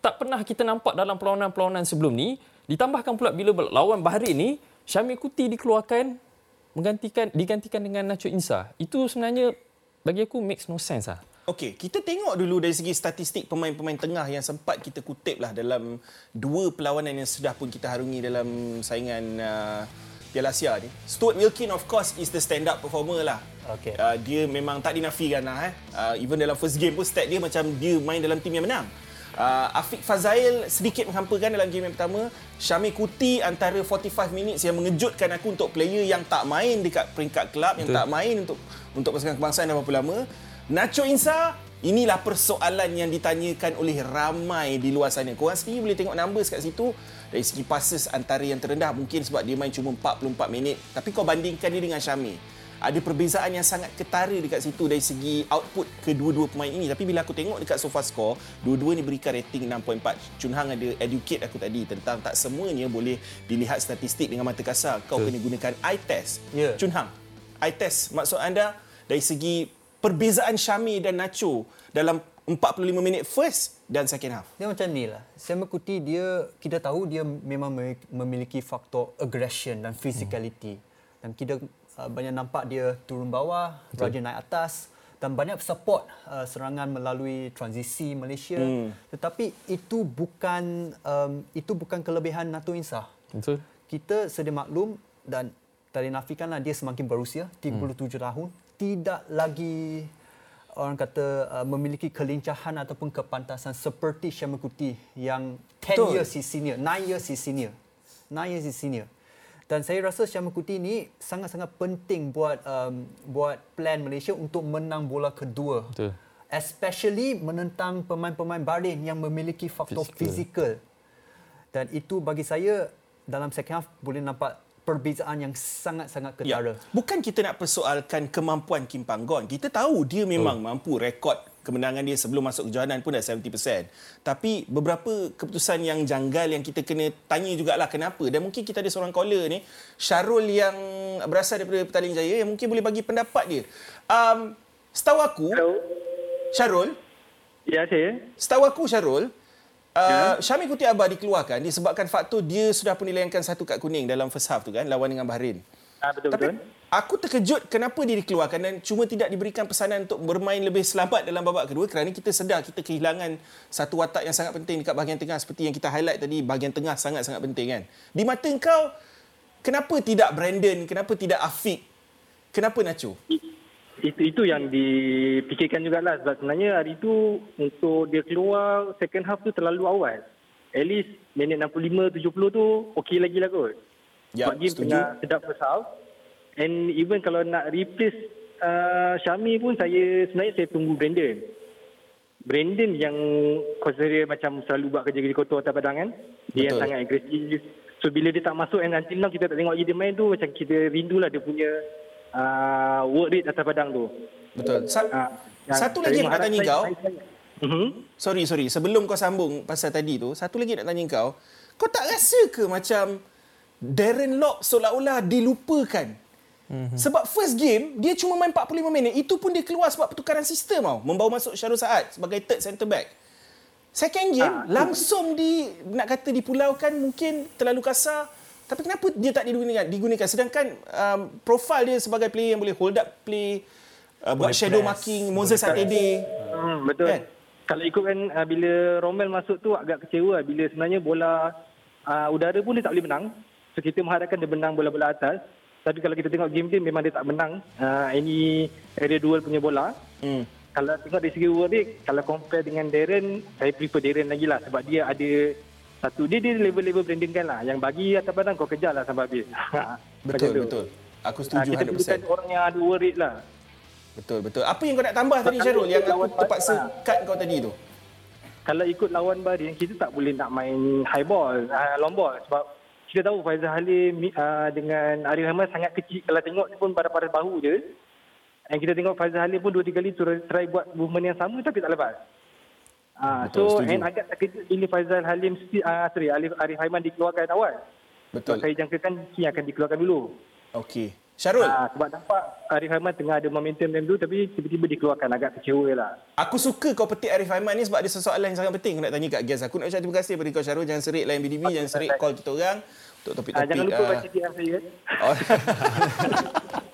tak pernah kita nampak dalam perlawanan-perlawanan sebelum ni. Ditambahkan pula bila lawan Bahrain ni, Syamil Kuti dikeluarkan menggantikan digantikan dengan Nacho Insa. Itu sebenarnya bagi aku makes no sense lah. Okey, kita tengok dulu dari segi statistik pemain-pemain tengah yang sempat kita kutip lah dalam dua perlawanan yang sudah pun kita harungi dalam saingan uh, Piala Asia ni. Stuart Wilkin of course is the stand-up performer lah. Okey. Uh, dia memang tak dinafikan lah. Eh. Uh, even dalam first game pun stat dia macam dia main dalam tim yang menang. Uh, Afiq Fazail sedikit menghampakan dalam game yang pertama. Syamil Kuti antara 45 minutes yang mengejutkan aku untuk player yang tak main dekat peringkat kelab, yang tak main untuk untuk pasukan kebangsaan dah berapa lama. Nacho Insa, inilah persoalan yang ditanyakan oleh ramai di luar sana. Korang sendiri boleh tengok numbers kat situ. Dari segi passes antara yang terendah mungkin sebab dia main cuma 44 minit. Tapi kau bandingkan dia dengan Syamil. Ada perbezaan yang sangat ketara dekat situ dari segi output kedua-dua pemain ini. Tapi bila aku tengok dekat sofa score, dua-dua ni berikan rating 6.4. Chun Hang ada educate aku tadi tentang tak semuanya boleh dilihat statistik dengan mata kasar. Kau kena gunakan eye test. Ya. Chun Hang, eye test maksud anda dari segi perbezaan Syami dan Nacho dalam 45 minit first dan second half. Dia macam ni lah. Sam Kuti dia kita tahu dia memang memiliki- faktor aggression dan physicality. Hmm. Dan kita uh, banyak nampak dia turun bawah, Betul. rajin naik atas dan banyak support uh, serangan melalui transisi Malaysia. Hmm. Tetapi itu bukan um, itu bukan kelebihan Nato Insah. Betul? Kita sedia maklum dan tak dinafikanlah dia semakin berusia 37 tahun tidak lagi orang kata uh, memiliki kelincahan ataupun kepantasan seperti Syamil Kuti yang 10 Betul. years his senior, 9 years his senior. 9 years his senior. Dan saya rasa Syamil Kuti ni sangat-sangat penting buat um, buat plan Malaysia untuk menang bola kedua. Betul. Especially menentang pemain-pemain Bahrain yang memiliki faktor fizikal. Dan itu bagi saya dalam second half boleh nampak perbezaan yang sangat-sangat ketara. Ya. Bukan kita nak persoalkan kemampuan Kim Panggon. Kita tahu dia memang oh. mampu rekod kemenangan dia sebelum masuk kejohanan pun dah 70%. Tapi beberapa keputusan yang janggal yang kita kena tanya jugalah kenapa. Dan mungkin kita ada seorang caller ni, Syarul yang berasal daripada Petaling Jaya yang mungkin boleh bagi pendapat dia. Um, setahu aku, Hello. Syarul, Ya, saya. setahu aku Syarul, Uh, Syamil Kuti Abah dikeluarkan disebabkan faktor dia sudah pun dilayangkan satu kad kuning dalam first half tu kan lawan dengan Bahrain. Ah, betul Tapi betul. aku terkejut kenapa dia dikeluarkan dan cuma tidak diberikan pesanan untuk bermain lebih selamat dalam babak kedua kerana kita sedar kita kehilangan satu watak yang sangat penting dekat bahagian tengah seperti yang kita highlight tadi bahagian tengah sangat-sangat penting kan. Di mata kau kenapa tidak Brandon, kenapa tidak Afiq? Kenapa Nacho? Itu itu yang dipikirkan jugalah sebab sebenarnya hari itu untuk dia keluar second half tu terlalu awal. At least minit 65 70 tu okey lagi lah kot. Ya, Sebab game setuju. tengah sedap first half. And even kalau nak replace uh, Syami pun saya sebenarnya saya tunggu Brandon. Brandon yang consider macam selalu buat kerja-kerja kotor atas padang kan. Dia yang Betul. sangat agresif. So bila dia tak masuk and until now kita tak tengok dia main tu macam kita rindulah dia punya uh, work rate atas padang tu. Betul. Sa- yang satu saya lagi nak tanya mengharapkan- kau. Mhm. Sorry, sorry. Sebelum kau sambung pasal tadi tu, satu lagi nak tanya kau. Kau tak rasa ke macam Darren Lock seolah-olah dilupakan. Mm-hmm. Sebab first game dia cuma main 45 minit. Itu pun dia keluar sebab pertukaran sistem tau. Membawa masuk Syarul Saad sebagai third centre back. Second game Ah, langsung di nak kata dipulaukan mungkin terlalu kasar. Tapi kenapa dia tak digunakan? Digunakan sedangkan um, profil dia sebagai player yang boleh hold up play, uh, buat Boleh shadow press, marking, Moses Atede. Hmm, betul. Kan? Kalau ikutkan uh, bila Romel masuk tu agak kecewa lah bila sebenarnya bola uh, udara pun dia tak boleh menang. So kita mengharapkan dia menang bola-bola atas. Tapi kalau kita tengok game dia memang dia tak menang uh, any area duel punya bola. Hmm. Kalau tengok dari segi over rate, kalau compare dengan Darren, saya prefer Darren lagi lah sebab dia ada satu dia dia level-level Brandon kan lah. Yang bagi atas badan kau kejar lah sampai habis. Betul, betul. Aku setuju kita 100%. bukan orang yang ada rate lah. Betul, betul. Apa yang kau nak tambah tadi Syarul yang aku terpaksa Barca- cut kau tadi tu? kalau ikut lawan Bahrain kita tak boleh nak main high ball, uh, long ball sebab kita tahu Faizal Halim uh, dengan Arif Ahmad sangat kecil kalau tengok pun pada-pada bahu je. Dan kita tengok Faizal Halim pun dua tiga kali try, try buat movement yang sama tapi tak lepas. Betul, so setuju. and agak terkejut bila Faizal Halim uh, sorry Arif, Arif Haiman dikeluarkan awal. Betul. Sebab saya jangkakan Ki akan dikeluarkan dulu. Okey. Syarul, Uh, sebab nampak Arif Haiman tengah ada momentum dan tu tapi tiba-tiba dikeluarkan agak kecewa lah. aku suka kau petik Arif Aiman ni sebab ada soalan yang sangat penting aku nak tanya kat guest aku. Nak ucap terima kasih kepada kau Syarul. Jangan serik layan BDB, jangan serik call kita orang untuk Uh, topik-topik. jangan lupa ah, baca DM saya. Oh.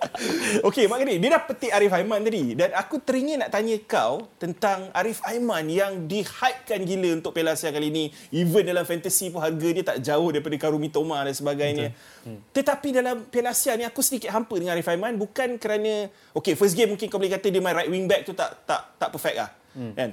Okey, Mak Gedi, dia dah petik Arif Aiman tadi. Dan aku teringin nak tanya kau tentang Arif Aiman yang dihypekan gila untuk Piala Asia kali ini. Even dalam fantasy pun harga dia tak jauh daripada Karumi Toma dan sebagainya. Hmm. Tetapi dalam Piala Asia ni aku sedikit hampa dengan Arif Aiman bukan kerana okey first game mungkin kau boleh kata dia main right wing back tu tak tak tak perfect lah. Hmm. Kan?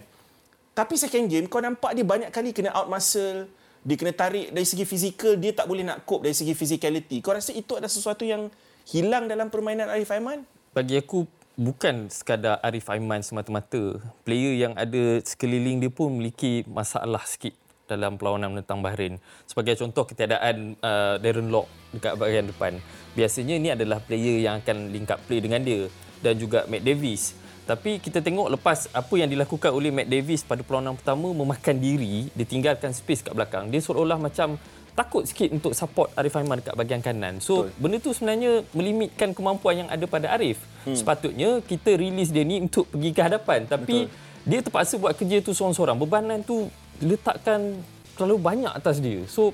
Tapi second game kau nampak dia banyak kali kena out muscle, dia kena tarik dari segi fizikal, dia tak boleh nak cope dari segi physicality. Kau rasa itu ada sesuatu yang hilang dalam permainan Arif Aiman? Bagi aku bukan sekadar Arif Aiman semata-mata. Player yang ada sekeliling dia pun memiliki masalah sikit dalam perlawanan menentang Bahrain. Sebagai contoh ketiadaan uh, Darren Lock dekat bahagian depan. Biasanya ini adalah player yang akan link up play dengan dia dan juga Matt Davis. Tapi kita tengok lepas apa yang dilakukan oleh Matt Davis pada perlawanan pertama memakan diri, dia tinggalkan space kat belakang. Dia seolah-olah macam takut sikit untuk support Arif Aiman dekat bahagian kanan. So Betul. benda tu sebenarnya melimitkan kemampuan yang ada pada Arif. Hmm. Sepatutnya kita release dia ni untuk pergi ke hadapan tapi Betul. dia terpaksa buat kerja tu seorang-seorang. Bebanan tu diletakkan terlalu banyak atas dia. So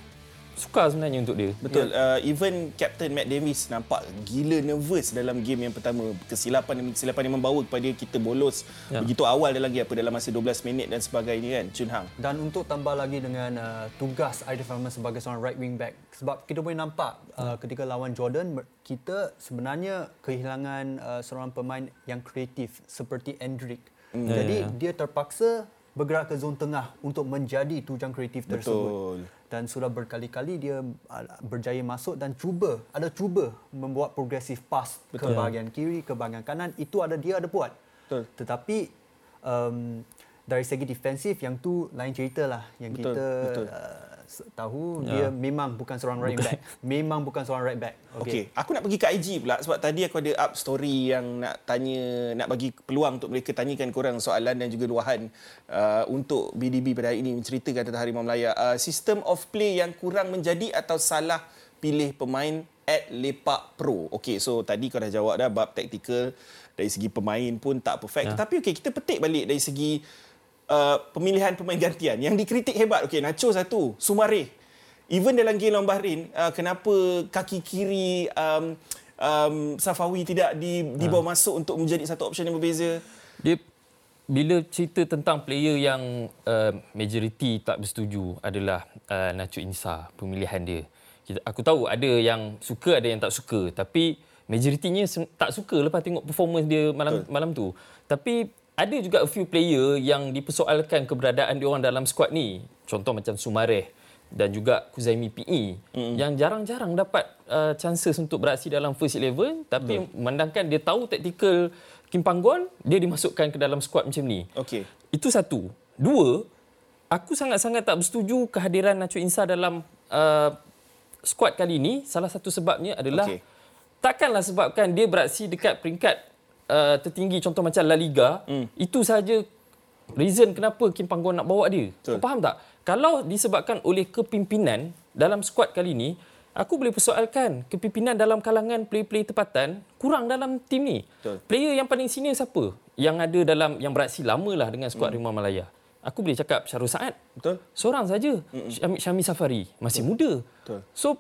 suka sebenarnya untuk dia. Betul. Uh, even Captain Matt Davis nampak gila nervous dalam game yang pertama. Kesilapan demi kesilapan yang membawa kepada kita bolos Ya. begitu awal dalam game apa dalam masa 12 minit dan sebagainya kan. Chun Hang. Dan untuk tambah lagi dengan uh, tugas Arif Ahmad sebagai seorang right wing back sebab kita boleh nampak uh, ketika lawan Jordan kita sebenarnya kehilangan uh, seorang pemain yang kreatif seperti Endrick. Mm. Jadi Ya, ya. dia terpaksa bergerak ke zon tengah untuk menjadi tujang kreatif tersebut. Betul. Dan sudah berkali-kali dia uh, berjaya masuk dan cuba ada cuba membuat progressive pass Betul. ke bahagian kiri ke bahagian kanan itu ada dia ada buat. Betul. Tetapi um, dari segi defensif yang tu lain cerita lah yang Betul, kita betul. Uh, tahu Ya. dia memang bukan seorang right back. Memang bukan seorang right back. Okey, okay. aku nak pergi ke IG pula sebab tadi aku ada up story yang nak tanya, nak bagi peluang untuk mereka tanyakan korang soalan dan juga luahan uh, untuk BDB pada hari ini menceritakan tentang Harimau Melaya. Uh, system of play yang kurang menjadi atau salah pilih pemain at Lepak Pro. Okey, so tadi kau dah jawab dah bab taktikal dari segi pemain pun tak perfect. Ya. Tetapi okey, kita petik balik dari segi uh, pemilihan pemain gantian yang dikritik hebat. Okey, Nacho satu, Sumare. Even dalam game lawan Bahrain, uh, kenapa kaki kiri um, um, Safawi tidak di, dibawa masuk untuk menjadi satu option yang berbeza? Dia bila cerita tentang player yang uh, majoriti tak bersetuju adalah uh, Nacho Insa pemilihan dia. Kita, aku tahu ada yang suka ada yang tak suka tapi majoritinya tak suka lepas tengok performance dia malam Betul. malam tu. Tapi ada juga a few player yang dipersoalkan keberadaan dia orang dalam squad ni. Contoh macam Sumareh dan juga Kuzaimi PE mm. yang jarang-jarang dapat uh, chances untuk beraksi dalam first eleven tapi memandangkan dia tahu taktikal Kim Panggon dia dimasukkan ke dalam skuad macam ni. Okey. Itu satu. Dua, aku sangat-sangat tak bersetuju kehadiran Nacho Insa dalam uh, skuad kali ini. Salah satu sebabnya adalah Okey. takkanlah sebabkan dia beraksi dekat peringkat uh, tertinggi contoh macam La Liga, Hmm. itu saja reason kenapa Kim Panggon nak bawa dia. Betul. Kau faham tak? Kalau disebabkan oleh kepimpinan dalam skuad kali ini, Aku boleh persoalkan kepimpinan dalam kalangan player-player tempatan kurang dalam tim ni. Betul. Player yang paling senior siapa? Yang ada dalam yang beraksi lama lah dengan skuad hmm. Rimau Malaya. Aku boleh cakap Syarul Saad. Betul. Seorang saja. Syami, Syami Safari masih muda. Betul. So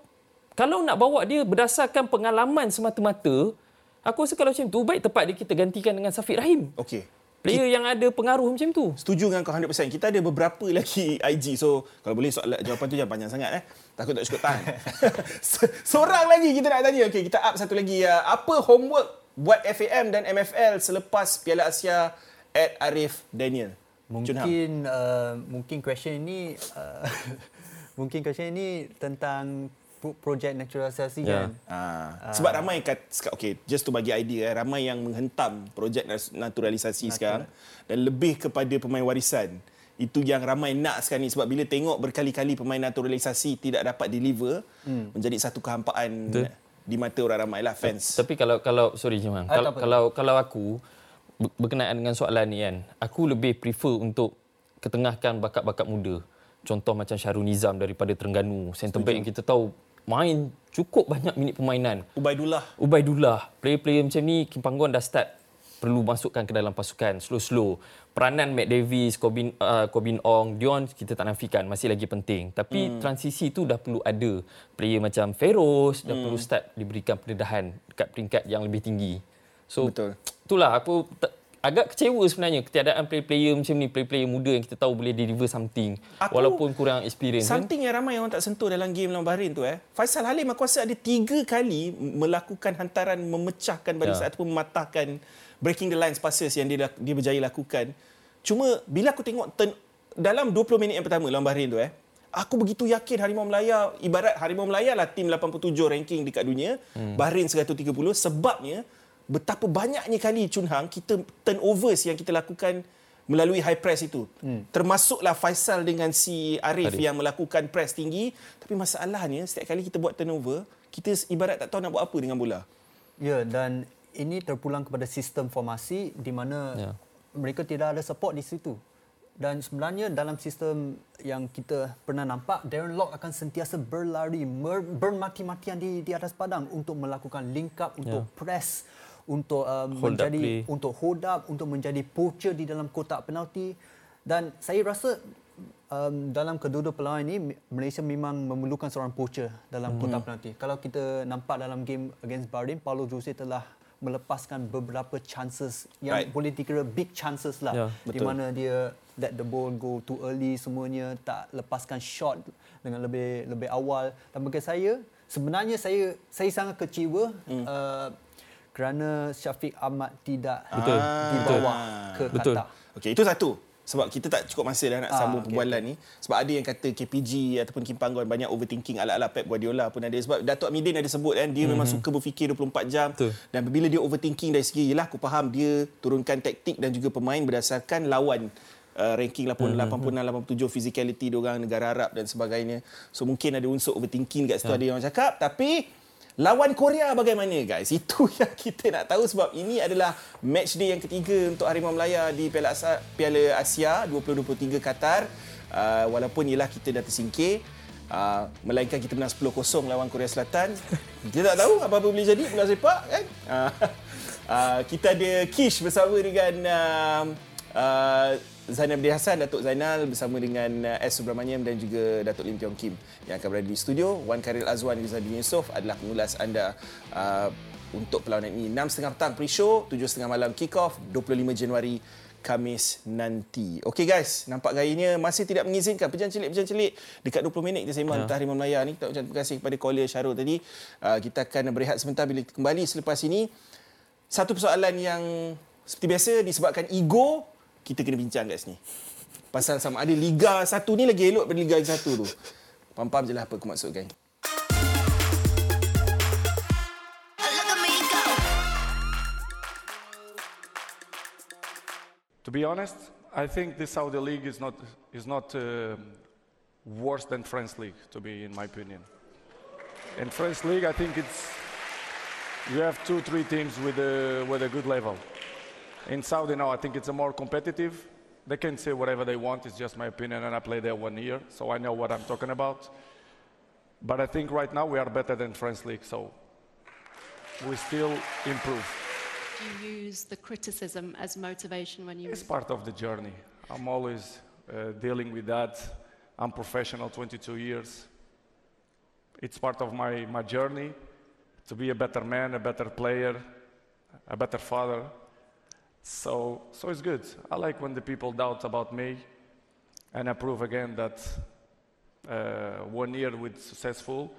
kalau nak bawa dia berdasarkan pengalaman semata-mata, aku rasa kalau macam tu baik tepat dia kita gantikan dengan Safiq Rahim. Okey. Player yang ada pengaruh macam tu. Setuju dengan kau 100%. Kita ada beberapa lagi IG. So, kalau boleh soalan jawapan tu jangan panjang sangat eh. Takut tak cukup tahan. Se- Seorang lagi kita nak tanya. Okey, kita up satu lagi. Uh, apa homework buat FAM dan MFL selepas Piala Asia at Arif Daniel? Mungkin uh, mungkin question ini uh, mungkin question ini tentang projek naturalisasi Ya. kan. Ah, sebab ramai kat okey just to bagi idea eh ramai yang menghentam projek naturalisasi sekarang dan lebih kepada pemain warisan. Itu yang ramai nak sekarang ni sebab bila tengok berkali-kali pemain naturalisasi tidak dapat deliver hmm. menjadi satu kehampaan Betul. di mata orang ramai lah fans. Tapi kalau kalau sorry Jemang, Ah, kalau, kalau kalau aku ber- berkenaan dengan soalan ni kan, aku lebih prefer untuk ketengahkan bakat-bakat muda. Contoh macam Syarul Nizam daripada Terengganu, centre back yang kita tahu main cukup banyak minit permainan. Ubaidullah Ubaidullah, player-player macam ni Kim Panggon dah start perlu masukkan ke dalam pasukan slow-slow. Peranan Matt Davis, Corbin uh, Corbin Ong, Dion kita tak nafikan masih lagi penting. Tapi hmm. transisi tu dah perlu ada. Player macam Feroz dah hmm. perlu start diberikan pendedahan dekat peringkat yang lebih tinggi. So Betul. itulah aku t- agak kecewa sebenarnya ketiadaan player-player macam ni, player-player muda yang kita tahu boleh deliver something Aku- walaupun kurang experience. kan? Something yang ramai orang tak sentuh dalam game lawan Bahrain tu eh. Faisal Halim aku rasa ada tiga kali melakukan hantaran memecahkan barisan Ya. ataupun mematahkan breaking the lines passes yang dia dia berjaya lakukan. Cuma bila aku tengok turn, dalam 20 minit yang pertama lawan Bahrain tu eh, aku begitu yakin Harimau Melaya ibarat Harimau Melaya lah tim 87 ranking dekat dunia, hmm. Bahrain 130 sebabnya betapa banyaknya kali Chun Hang kita turnovers yang kita lakukan melalui high press itu. Hmm. Termasuklah Faisal dengan si Arif, Arif. yang melakukan press tinggi. Tapi masalahnya setiap kali kita buat turnover, kita ibarat tak tahu nak buat apa dengan bola. Ya dan ini terpulang kepada sistem formasi di mana Ya. mereka tidak ada support di situ. Dan sebenarnya dalam sistem yang kita pernah nampak, Darren Lock akan sentiasa berlari, bermati-matian di, di atas padang untuk melakukan link up, untuk press, untuk um, Hold up menjadi play. untuk hold up, untuk menjadi poacher di dalam kotak penalti. Dan saya rasa um, dalam kedua-dua perlawanan ini Malaysia memang memerlukan seorang poacher dalam kotak penalti. Kalau kita nampak dalam game against Bahrain, Paulo Jose telah melepaskan beberapa chances yang Right. boleh dikira big chances lah Ya, di mana dia let the ball go too early semuanya tak lepaskan shot dengan lebih lebih awal dan bagi saya sebenarnya saya saya sangat kecewa hmm. uh, kerana Syafiq Ahmad tidak Betul. dibawa Ah. ke Betul. Qatar. Okey, itu satu. Sebab kita tak cukup masa dah nak Ah, sambung okey, perbualan ni. Sebab ada yang kata KPG ataupun Kim Panggon banyak overthinking ala-ala Pep Guardiola pun ada. Sebab Datuk Amidin ada sebut kan, dia mm-hmm. memang suka berfikir 24 jam. Betul. Dan bila dia overthinking dari segi, yelah aku faham dia turunkan taktik dan juga pemain berdasarkan lawan uh, ranking 86, mm-hmm. 87 physicality diorang negara Arab dan sebagainya. So mungkin ada unsur overthinking kat situ Ya. ada yang orang cakap. Tapi lawan Korea bagaimana guys? Itu yang kita nak tahu sebab ini adalah match day yang ketiga untuk Harimau Melaya di Piala Asia, Piala Asia 2023 Qatar. Uh, walaupun ialah kita dah tersingkir Uh, melainkan kita menang 10-0 lawan Korea Selatan. Kita tak tahu apa-apa boleh jadi bola sepak kan. Uh, uh, kita ada Kish bersama dengan uh, uh, Zainal Abdul Hassan, Datuk Zainal bersama dengan uh, S. Subramaniam dan juga Datuk Lim Tiong Kim yang akan berada di studio. Wan Karil Azwan Rizal Yusof adalah pengulas anda uh, untuk perlawanan ini. 6.30 petang pre-show, 7.30 malam kick-off, 25 Januari Kamis nanti. Okey guys, nampak gayanya masih tidak mengizinkan pejam celik-pejam celik dekat 20 minit kita sembang tentang Harimau Melaya ni. Kita ucapkan terima kasih kepada caller Syarul tadi. Uh, kita akan berehat sebentar bila kita kembali selepas ini. Satu persoalan yang seperti biasa disebabkan ego, kita kena bincang kat sini. Pasal sama ada Liga 1 ni lagi elok daripada Liga 1 tu. Faham-faham je lah apa aku maksudkan. To be honest, I think the Saudi league is not is not uh, worse than French league. To be, in my opinion, in French league, I think it's you have two, three teams with a with a good level. In Saudi now, I think it's a more competitive. They can say whatever they want. It's just my opinion, and I played there one year, so I know what I'm talking about. but I think right now we are better than French league, so we still improve. Do you use the criticism as motivation when you It's part of the journey. I'm always uh, dealing with that. I'm professional 22 years. It's part of my, my journey to be a better man, a better player, a better father. So, so it's good. I like when the people doubt about me and I prove again that uh, one year with successful.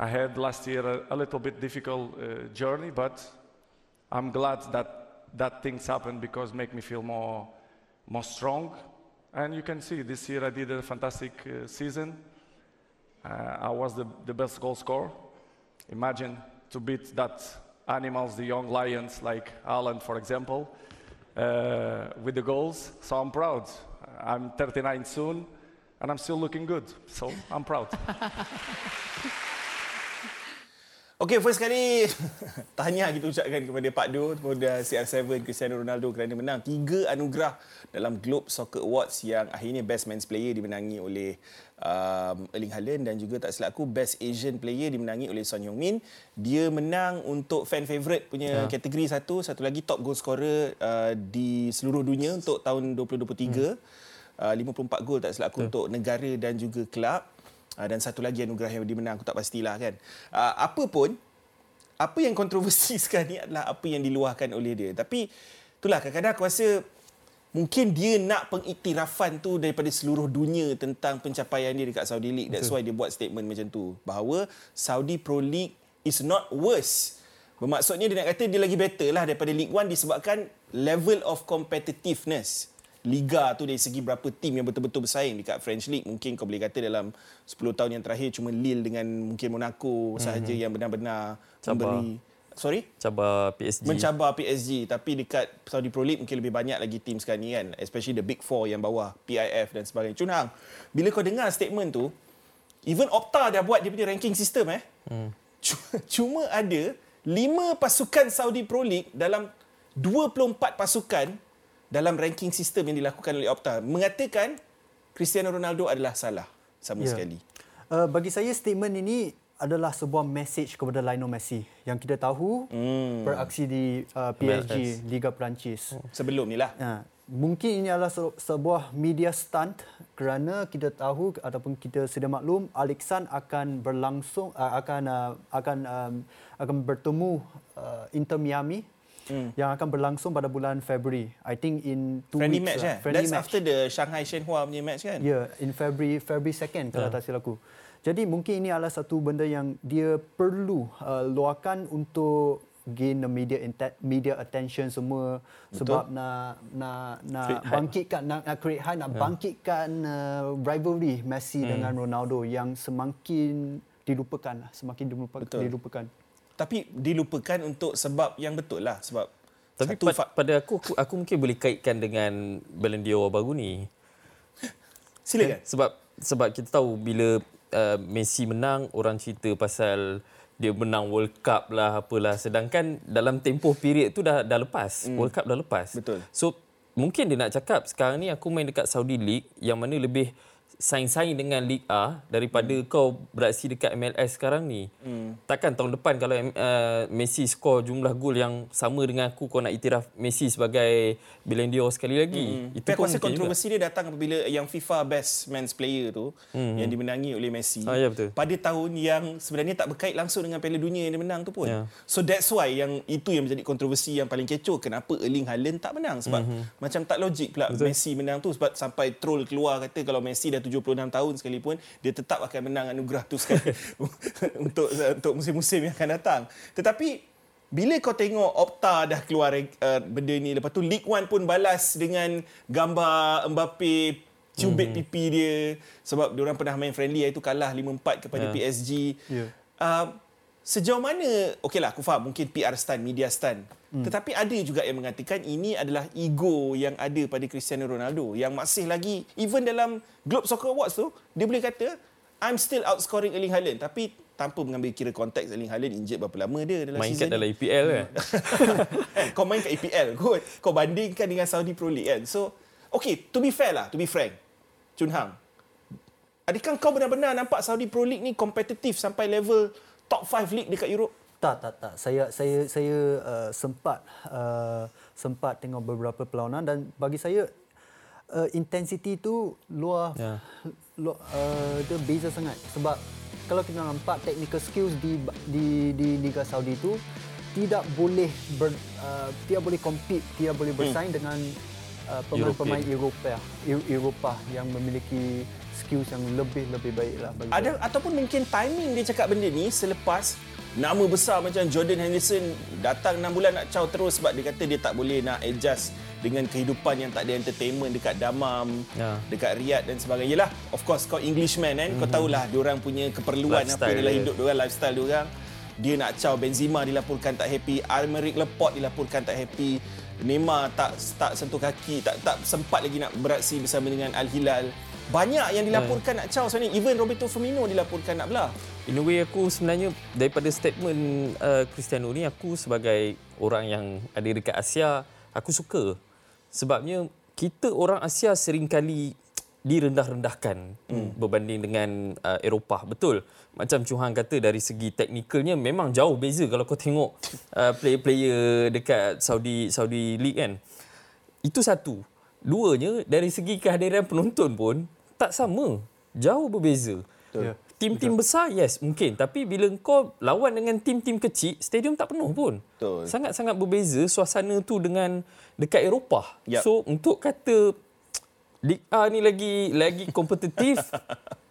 I had last year a, a little bit difficult uh, journey, but I'm glad that that things happened because make me feel more, more strong. And you can see this year I did a fantastic uh, season. Uh, I was the, the best goal scorer. Imagine to beat that animals, the young lions like Alan, for example, uh, with the goals. So I'm proud. I'm 39 soon, and I'm still looking good. So I'm proud. Okey, first kali tahniah kita ucapkan kepada Pak Do, kepada CR7 Cristiano Ronaldo kerana menang tiga anugerah dalam Globe Soccer Awards yang akhirnya Best Men's Player dimenangi oleh um, Erling Haaland dan juga tak silap aku Best Asian Player dimenangi oleh Son Heung-min. Dia menang untuk fan favourite punya Ya. kategori satu, satu lagi top goal scorer uh, di seluruh dunia untuk tahun 2023. Hmm. Uh, 54 gol tak silap aku untuk negara dan juga kelab. Uh, dan satu lagi anugerah yang dimenang aku tak pastilah kan. Uh, apa pun apa yang kontroversi sekarang ni adalah apa yang diluahkan oleh dia. Tapi itulah kadang-kadang aku rasa mungkin dia nak pengiktirafan tu daripada seluruh dunia tentang pencapaian dia dekat Saudi League. That's why dia buat statement macam tu. Bahawa Saudi Pro League is not worse. Bermaksudnya dia nak kata dia lagi better lah daripada League One disebabkan level of competitiveness. Liga tu dari segi berapa tim yang betul-betul bersaing dekat French League. Mungkin kau boleh kata dalam 10 tahun yang terakhir cuma Lille dengan mungkin Monaco sahaja yang benar-benar Cabar. memberi sorry? Cabar PSG. mencabar PSG tapi dekat Saudi Pro League mungkin lebih banyak lagi tim sekarang ni kan. Especially the big four yang bawah PIF dan sebagainya. Chun Hang bila kau dengar statement tu even Opta dah buat dia punya ranking system eh. Hmm. Cu- cuma ada 5 pasukan Saudi Pro League dalam 24 pasukan dalam ranking sistem yang dilakukan oleh Opta mengatakan Cristiano Ronaldo adalah salah sama Ya. sekali. Uh, bagi saya statement ini adalah sebuah message kepada Lionel Messi yang kita tahu Hmm. beraksi di uh, PSG Liga Perancis. Sebelum ni lah. Ha, mungkin ini adalah se- sebuah media stunt kerana kita tahu ataupun kita sedia maklum Alexan akan berlangsung uh, akan uh, akan um, akan bertemu uh, Inter Miami Hmm. yang akan berlangsung pada bulan Februari. I think in two Friendly weeks match lah. eh. Friendly That's match. after the Shanghai Shenhua punya match kan? Ya, yeah, in February February 2nd kalau Ya. tak silap aku. Jadi mungkin ini adalah satu benda yang dia perlu uh, luahkan untuk gain the media media attention semua Betul. sebab nak nak nak Create hype. bangkitkan nak, nak create hype nak Ya. bangkitkan uh, rivalry Messi Hmm. dengan Ronaldo yang semakin dilupakan lah, semakin dilupakan Betul. dilupakan. Tapi dilupakan untuk sebab yang betul lah sebab Tapi satu pa- pada aku, aku aku mungkin boleh kaitkan dengan Ballon d'Or baru ni. Silakan. Sebab sebab kita tahu bila uh, Messi menang orang cerita pasal dia menang World Cup lah apalah sedangkan dalam tempoh period tu dah dah lepas. Hmm. World Cup dah lepas. Betul. So mungkin dia nak cakap sekarang ni aku main dekat Saudi League yang mana lebih saing-saing dengan League A daripada hmm. kau beraksi dekat MLS sekarang ni. Hmm. Takkan tahun depan kalau uh, Messi skor jumlah gol yang sama dengan aku kau nak iktiraf Messi sebagai Ballon d'Or sekali lagi. Hmm. Itu Tapi aku rasa kontroversi dia datang apabila yang FIFA Best Men's Player tu Hmm. yang dimenangi oleh Messi Ah, ya, betul. pada tahun yang sebenarnya tak berkait langsung dengan Piala Dunia yang dia menang tu pun. Ya. So that's why yang itu yang menjadi kontroversi yang paling kecoh kenapa Erling Haaland tak menang sebab Mhm. macam tak logik pula Betul. Messi menang tu sebab sampai troll keluar kata kalau Messi dah 76 tahun sekalipun dia tetap akan menang anugerah tu sekali untuk untuk musim-musim yang akan datang. Tetapi bila kau tengok Opta dah keluar uh, benda ni lepas tu League One pun balas dengan gambar Mbappe cubit Mhm. pipi dia sebab dia orang pernah main friendly iaitu kalah 5-4 kepada Ya. PSG. Ya. Uh, sejauh mana okeylah aku faham mungkin PR stand, media stand. Hmm. Tetapi ada juga yang mengatakan ini adalah ego yang ada pada Cristiano Ronaldo yang masih lagi even dalam Globe Soccer Awards tu dia boleh kata I'm still outscoring Erling Haaland tapi tanpa mengambil kira konteks Erling Haaland injured berapa lama dia dalam main season kat dalam. EPL kan. Eh, kau main kat EPL kot. Kau bandingkan dengan Saudi Pro League kan. So, okay, to be fair lah, to be frank. Chun Hang. Adakah kau benar-benar nampak Saudi Pro League ni kompetitif sampai level top 5 league dekat Europe? Tak, tak, tak. Saya saya saya uh, sempat uh, sempat tengok beberapa perlawanan dan bagi saya uh, intensity tu luar Ya. lu, uh, dia beza sangat sebab kalau kita nampak technical skills di di di Liga Saudi tu tidak boleh ber, uh, tidak boleh compete, tidak boleh bersaing dengan uh, pemain-pemain Eropah, Eu- Eropah yang memiliki skills yang lebih lebih baik lah bagi Ada ataupun mungkin timing dia cakap benda ni selepas nama besar macam Jordan Henderson datang 6 bulan nak caw terus sebab dia kata dia tak boleh nak adjust dengan kehidupan yang tak ada entertainment dekat Damam, Ya. dekat Riyadh dan sebagainya. Yelah, of course kau Englishman kan, kau tahulah diorang punya keperluan apa Lifestyle dalam dia. hidup diorang, lifestyle diorang. Dia nak caw Benzema dilaporkan tak happy, Almeric Laporte dilaporkan tak happy, Neymar tak tak sentuh kaki, tak tak sempat lagi nak beraksi bersama dengan Al Hilal. Banyak yang dilaporkan nak caw sebenarnya. Even Roberto Firmino dilaporkan nak belah. In a way aku sebenarnya daripada statement uh, Cristiano ni aku sebagai orang yang ada dekat Asia aku suka sebabnya kita orang Asia seringkali direndah-rendahkan hmm. berbanding dengan uh, Eropah betul macam Chuhan kata dari segi teknikalnya memang jauh beza kalau kau tengok uh, player-player dekat Saudi Saudi League kan itu satu duanya dari segi kehadiran penonton pun tak sama jauh berbeza Ya. Tim-tim besar yes mungkin tapi bila kau lawan dengan tim-tim kecil stadium tak penuh pun. Betul. Sangat-sangat berbeza suasana tu dengan dekat Eropah. Yap. So untuk kata Liga A ni lagi lagi kompetitif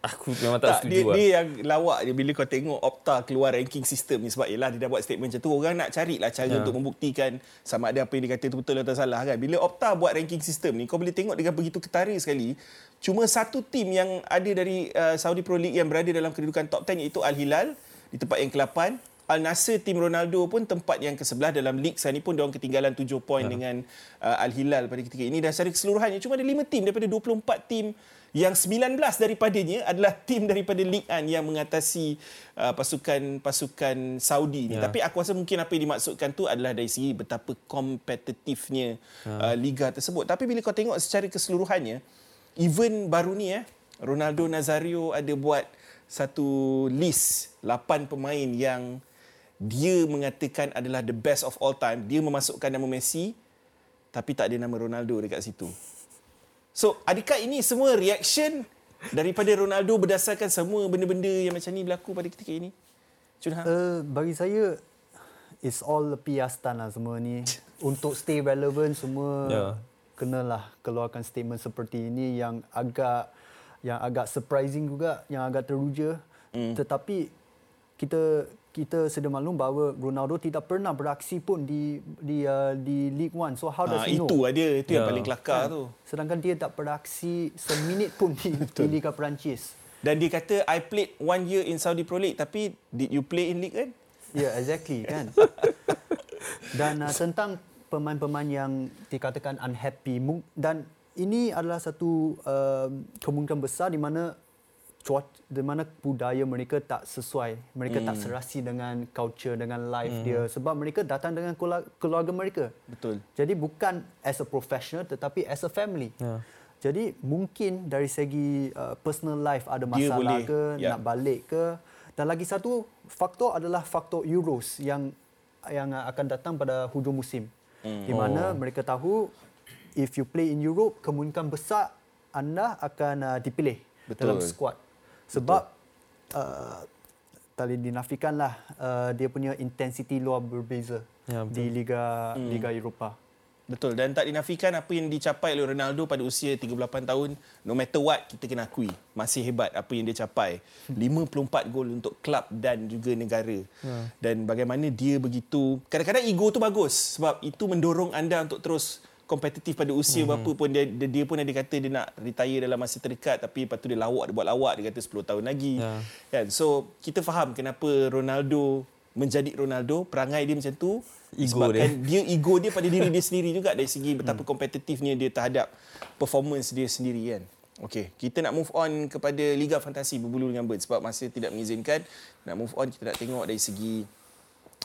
aku memang tak, Tak, setuju dia, lah. dia yang lawak dia bila kau tengok Opta keluar ranking sistem ni sebab yelah dia dah buat statement macam tu orang nak carilah cara Ya. untuk membuktikan sama ada apa yang dia kata tu betul atau salah kan bila Opta buat ranking sistem ni kau boleh tengok dengan begitu ketara sekali cuma satu tim yang ada dari uh, Saudi Pro League yang berada dalam kedudukan top 10 iaitu Al Hilal di tempat yang ke-8 Al Nassr tim Ronaldo pun tempat yang ke-11 dalam lig sekarang ni pun diorang ketinggalan 7 poin Ya. dengan uh, Al Hilal pada ketika ini dan secara keseluruhannya cuma ada 5 tim daripada 24 tim yang 19 daripadanya adalah tim daripada Ligue 1 yang mengatasi uh, pasukan-pasukan Saudi ni. Ya. Tapi aku rasa mungkin apa yang dimaksudkan tu adalah dari segi betapa kompetitifnya uh, liga tersebut. Tapi bila kau tengok secara keseluruhannya, even baru ni eh, Ronaldo Nazario ada buat satu list 8 pemain yang dia mengatakan adalah the best of all time. Dia memasukkan nama Messi tapi tak ada nama Ronaldo dekat situ. So, adakah ini semua reaction daripada Ronaldo berdasarkan semua benda-benda yang macam ni berlaku pada ketika ini? Chun Ha? Uh, bagi saya it's all PR stunt lah semua ni. Untuk stay relevant semua Ya. kenalah keluarkan statement seperti ini yang agak yang agak surprising juga, yang agak teruja. Hmm. Tetapi kita kita sedia maklum bahawa Ronaldo tidak pernah beraksi pun di di uh, di League One. So how does Ah, he know? itu dia, itu yang Ya. paling kelakar Kan? tu. Sedangkan dia tak beraksi seminit pun di, di Liga Perancis. Dan dia kata, I played one year in Saudi Pro League, tapi did you play in League kan? Ya, yeah, exactly kan. Dan uh, tentang pemain-pemain yang dikatakan unhappy dan ini adalah satu uh, kemungkinan besar di mana cuaca di mana budaya mereka tak sesuai. Mereka hmm. tak serasi dengan culture, dengan life hmm. dia sebab mereka datang dengan keluarga, mereka. Betul. Jadi bukan as a professional tetapi as a family. Ya. Jadi mungkin dari segi uh, personal life ada masalah boleh, ke, ya. nak balik ke. Dan lagi satu faktor adalah faktor Euros yang yang akan datang pada hujung musim. Hmm. Di mana oh. mereka tahu if you play in Europe kemungkinan besar anda akan uh, dipilih Betul. dalam squad. Sebab uh, tadi dinafikanlah uh, dia punya intensity luar berbeza Ya, betul. di liga hmm. liga Eropah. Betul. Dan tak dinafikan apa yang dicapai oleh Ronaldo pada usia 38 tahun. No matter what, kita kena akui. Masih hebat apa yang dia capai. 54 gol untuk klub dan juga negara. Ya. Dan bagaimana dia begitu... Kadang-kadang ego tu bagus. Sebab itu mendorong anda untuk terus kompetitif pada usia mm-hmm. berapa pun dia, dia dia pun ada kata dia nak retire dalam masa terdekat tapi lepas tu dia lawak dia buat lawak dia kata 10 tahun lagi Ya. kan so kita faham kenapa Ronaldo menjadi Ronaldo perangai dia macam tu Ego sebabkan dia. dia ego dia pada diri dia sendiri juga dari segi betapa kompetitifnya dia terhadap performance dia sendiri kan Okey, kita nak move on kepada Liga Fantasi berbulu dengan bird sebab masa tidak mengizinkan. Nak move on kita nak tengok dari segi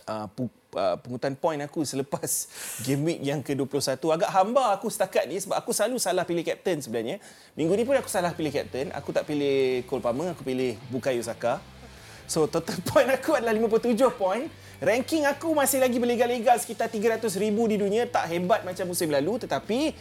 uh, pu, uh, point aku selepas game week yang ke-21 agak hamba aku setakat ni sebab aku selalu salah pilih kapten sebenarnya. Minggu ni pun aku salah pilih kapten. Aku tak pilih Cole Palmer, aku pilih Bukayo Saka. So total point aku adalah 57 point. Ranking aku masih lagi berlegal-legal sekitar 300 ribu di dunia. Tak hebat macam musim lalu tetapi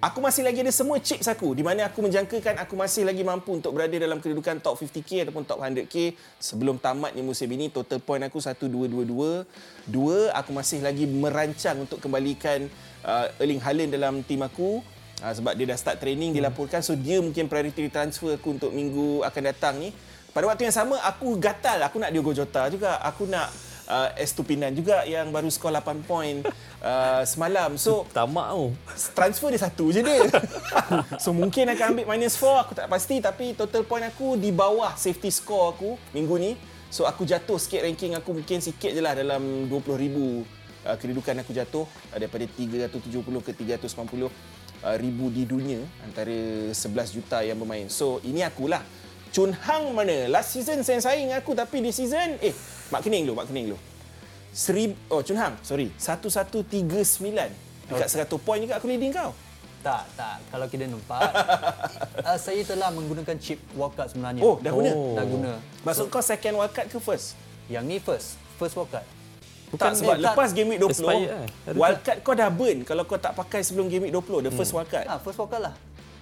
aku masih lagi ada semua chips aku di mana aku menjangkakan aku masih lagi mampu untuk berada dalam kedudukan top 50k ataupun top 100k sebelum tamatnya musim ini. Total point aku 1222. Dua, aku masih lagi merancang untuk kembalikan uh, Erling Haaland dalam tim aku. Uh, sebab dia dah start training dilaporkan so dia mungkin priority transfer aku untuk minggu akan datang ni pada waktu yang sama aku gatal aku nak Diogo Jota juga aku nak uh, Estupinan juga yang baru skor 8 point uh, semalam. So Tamak tu. transfer dia satu je dia. So mungkin akan ambil minus 4 aku tak pasti. Tapi total point aku di bawah safety score aku minggu ni. So aku jatuh sikit ranking aku mungkin sikit je lah dalam 20,000 uh, kedudukan aku jatuh uh, daripada 370 ke 390 uh, ribu di dunia antara 11 juta yang bermain. So ini akulah Chun Hang mana? Last season saya saing aku tapi di season eh Mak Kening dulu, Mak Kening dulu. Serib oh Chun Hang, sorry. 1139 dekat 100 point juga aku leading kau. Tak, tak. Kalau kita nampak, uh, saya telah menggunakan chip wildcard sebenarnya. Oh, dah guna? Dah guna. Maksud kau second wildcard ke first? Yang ni first. First wildcard. tak sebab eh, lepas game week 20 Expired, eh. Wildcard kau dah burn kalau kau tak pakai sebelum game week 20 the first wildcard. Ah, first wildcard lah.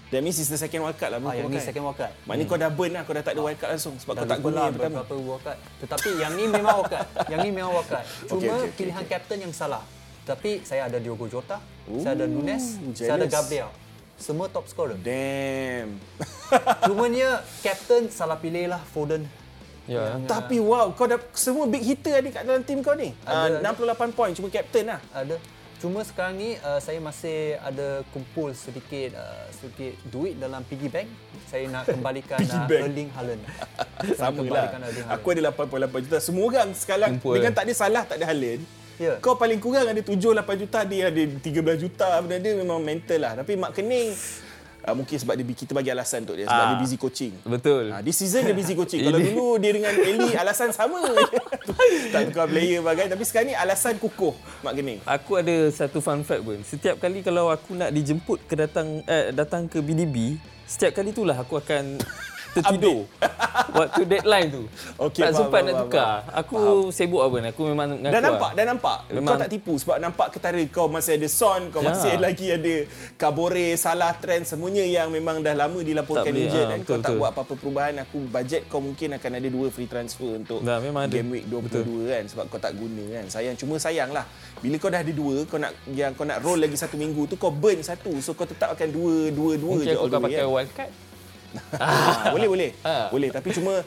That means it's the second wildcard lah. Ah, yang ni pakai. second wildcard. Maknanya kau dah burn lah, kau dah tak ada wildcard langsung sebab Dah kau tak lupa guna lah yang pertama. berapa wildcard. Tetapi yang ni memang wildcard. yang ni memang wildcard. Cuma Okey, okey, okey, pilihan okey. kapten yang salah. Tapi saya ada Diogo Jota, saya ada Nunes, Ooh, saya ada jealous. Gabriel. Semua top scorer. Damn. Cumanya kapten salah pilih lah Foden. Ya. Yang, Tapi wow, kau dah semua big hitter ada kat dalam tim kau ni. Ada, Uh, 68 point cuma captain lah. Ada. Cuma sekarang ni uh, saya masih ada kumpul sedikit uh, sedikit duit dalam piggy bank. Saya nak kembalikan uh, bank. Erling Haaland. Sama lah. Aku ada 8.8 juta. Semua orang sekarang Kumpul. dengan tak ada salah, tak ada Haaland. Ya. Kau paling kurang ada 7-8 juta, dia ada 13 juta. Benda dia memang mental lah. Tapi Mak Kening, uh, mungkin sebab dia, kita bagi alasan untuk dia. Sebab Ah. dia busy coaching. Betul. Ha, this season dia busy coaching. Kalau dulu dia dengan Eli alasan sama. tak tukar player bagai. Tapi sekarang ni alasan kukuh Mak Kening. Aku ada satu fun fact pun. Setiap kali kalau aku nak dijemput ke datang eh, datang ke BDB, setiap kali itulah aku akan tertidur. Waktu deadline tu. Okey, tak faham, sempat faham, nak faham, tukar. Aku sibuk apa Aku memang ngaku Dah nampak, dah nampak. Memang- Kau tak tipu sebab nampak ketara kau masih ada Son, kau Ya. masih lagi ada Kabore, Salah, Trent semuanya yang memang dah lama dilaporkan Tak boleh, injured ah, dan betul, kau tak betul. buat apa-apa perubahan. Aku bajet kau mungkin akan ada dua free transfer untuk Dah, memang ada. game week 22 kan sebab kau tak guna kan. Sayang cuma sayang lah. Bila kau dah ada dua, kau nak yang kau nak roll lagi satu minggu tu kau burn satu. So kau tetap akan dua dua dua Mungkin je aku akan pakai kan. wildcard. Ah, boleh boleh. Ah. Boleh tapi cuma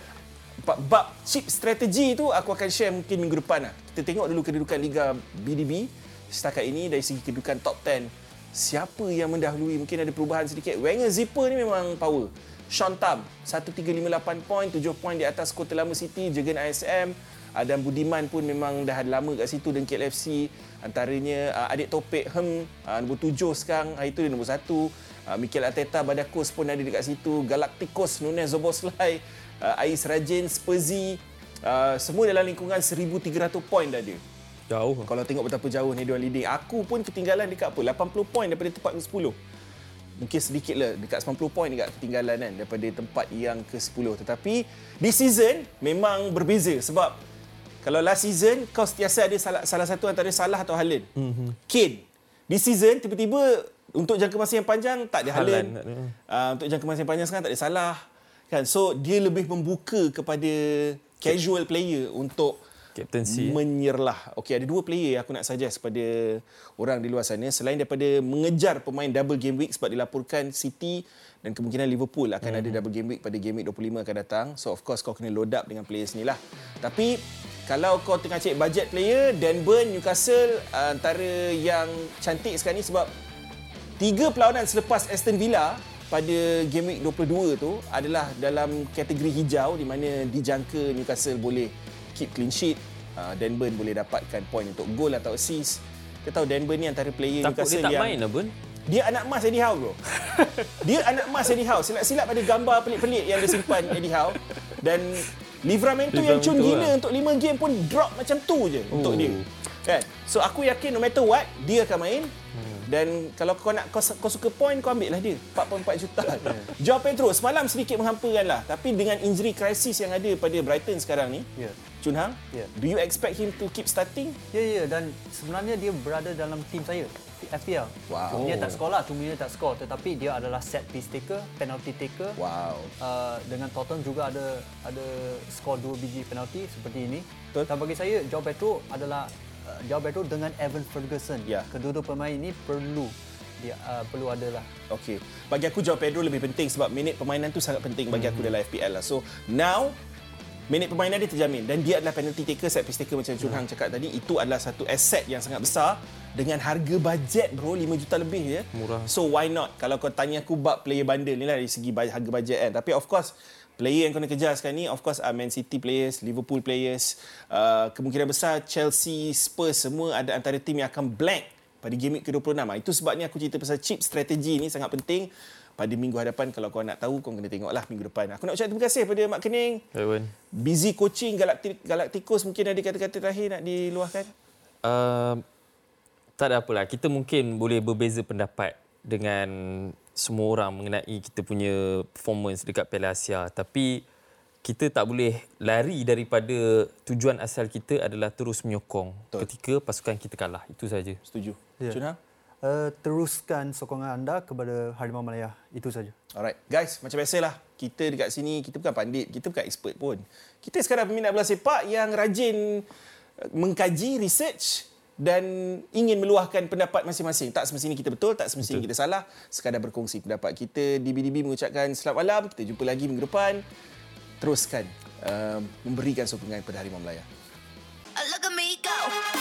bab- chip strategi tu aku akan share mungkin minggu depan lah. Kita tengok dulu kedudukan Liga BDB setakat ini dari segi kedudukan top 10. Siapa yang mendahului mungkin ada perubahan sedikit. Wenger Zipper ni memang power. Sean Tam 1358 point, 7 point di atas kota lama City, Jegen ISM. Adam Budiman pun memang dah lama kat situ dan KLFC. Antaranya uh, adik Topik Hem, uh, nombor 7 sekarang. Hari tu dia nombor 1. Uh, Mikel Arteta Badakos pun ada dekat situ. Galacticos, Nunes Zoboslai, uh, Ais Rajin, Spursy. Uh, semua dalam lingkungan 1,300 point dah ada. Jauh. Kalau tengok betapa jauh ni dia leading. Aku pun ketinggalan dekat apa? 80 point daripada tempat ke-10. Mungkin sedikit lah dekat 90 point dekat ketinggalan kan daripada tempat yang ke-10. Tetapi di season memang berbeza sebab kalau last season kau sentiasa ada salah, salah satu antara Salah atau Haaland. Mm-hmm. Kane. Di season tiba-tiba untuk jangka masa yang panjang tak ada Haaland. Ada. Uh, untuk jangka masa yang panjang sekarang tak ada Salah. Kan? So dia lebih membuka kepada casual player untuk Captaincy, eh? menyerlah. Okey, ada dua player yang aku nak suggest kepada orang di luar sana selain daripada mengejar pemain double game week sebab dilaporkan City dan kemungkinan Liverpool akan ada double game week pada game week 25 akan datang. So of course kau kena load up dengan players ni lah. Tapi kalau kau tengah cari budget player, Dan Burn, Newcastle antara yang cantik sekarang ni sebab tiga perlawanan selepas Aston Villa pada game week 22 tu adalah dalam kategori hijau di mana dijangka Newcastle boleh keep clean sheet. Uh, Dan Burn boleh dapatkan point untuk gol atau assist. Kita tahu Dan Burn ni antara player Takut Newcastle dia tak yang main lah, Bun. dia anak emas Eddie Howe bro. dia anak emas Eddie Howe. Silap-silap ada gambar pelik-pelik yang dia simpan Eddie Howe. Dan Livramento yang cun gila lah. untuk 5 game pun drop macam tu je oh. untuk dia. Kan? So aku yakin no matter what dia akan main. Hmm. Dan kalau kau nak kau, kau suka point kau ambil lah dia 4.4 juta. Joao Pedro semalam sedikit menghampakan lah tapi dengan injury crisis yang ada pada Brighton sekarang ni. Ya. Chun Hang, Ya. do you expect him to keep starting? Ya, ya. Dan sebenarnya dia berada dalam tim saya. FPL. Wow. Dia tak skor lah. Cuma dia tak skor. Tetapi dia adalah set piece taker, penalty taker. Wow. Uh, dengan Tottenham juga ada ada skor dua biji penalti seperti ini. Betul. Dan bagi saya, Joao Pedro adalah Joao Pedro dengan Evan Ferguson. Ya. Kedua-dua pemain ini perlu dia uh, perlu adalah. Okey. Bagi aku Joao Pedro lebih penting sebab minit permainan tu sangat penting bagi aku dalam FPL lah. So now minit permainan dia terjamin dan dia adalah penalty taker, set piece taker macam Chun Hang cakap tadi. Itu adalah satu aset yang sangat besar dengan harga bajet bro 5 juta lebih je. Murah. So why not? Kalau kau tanya aku bab player bundle ni lah dari segi harga bajet kan. Tapi of course player yang kau nak kejar sekarang ni of course uh, Man City players, Liverpool players, uh, kemungkinan besar Chelsea, Spurs semua ada antara tim yang akan blank pada game week ke-26. Ah, Itu sebabnya aku cerita pasal chip strategi ni sangat penting. Pada minggu hadapan kalau kau nak tahu kau kena tengoklah minggu depan. Aku nak ucap terima kasih pada Mak Kening. Ewan. Busy coaching Galactic Galacticos mungkin ada kata-kata terakhir nak diluahkan. Uh, tak ada apalah. Kita mungkin boleh berbeza pendapat dengan semua orang mengenai kita punya performance dekat Piala Asia. Tapi kita tak boleh lari daripada tujuan asal kita adalah terus menyokong Betul. ketika pasukan kita kalah. Itu saja. Setuju. Ya. Chun Hang? Uh, teruskan sokongan anda kepada Harimau Malaya. Itu saja. Alright, guys, macam biasalah. Kita dekat sini, kita bukan pandit, kita bukan expert pun. Kita sekadar peminat bola sepak yang rajin eh, mengkaji, research dan ingin meluahkan pendapat masing-masing. Tak semestinya kita betul, tak semestinya betul. kita salah. Sekadar berkongsi pendapat kita. DBDB mengucapkan selamat malam. Kita jumpa lagi minggu depan. Teruskan uh, memberikan sokongan kepada Harimau Melayu. Look at me go.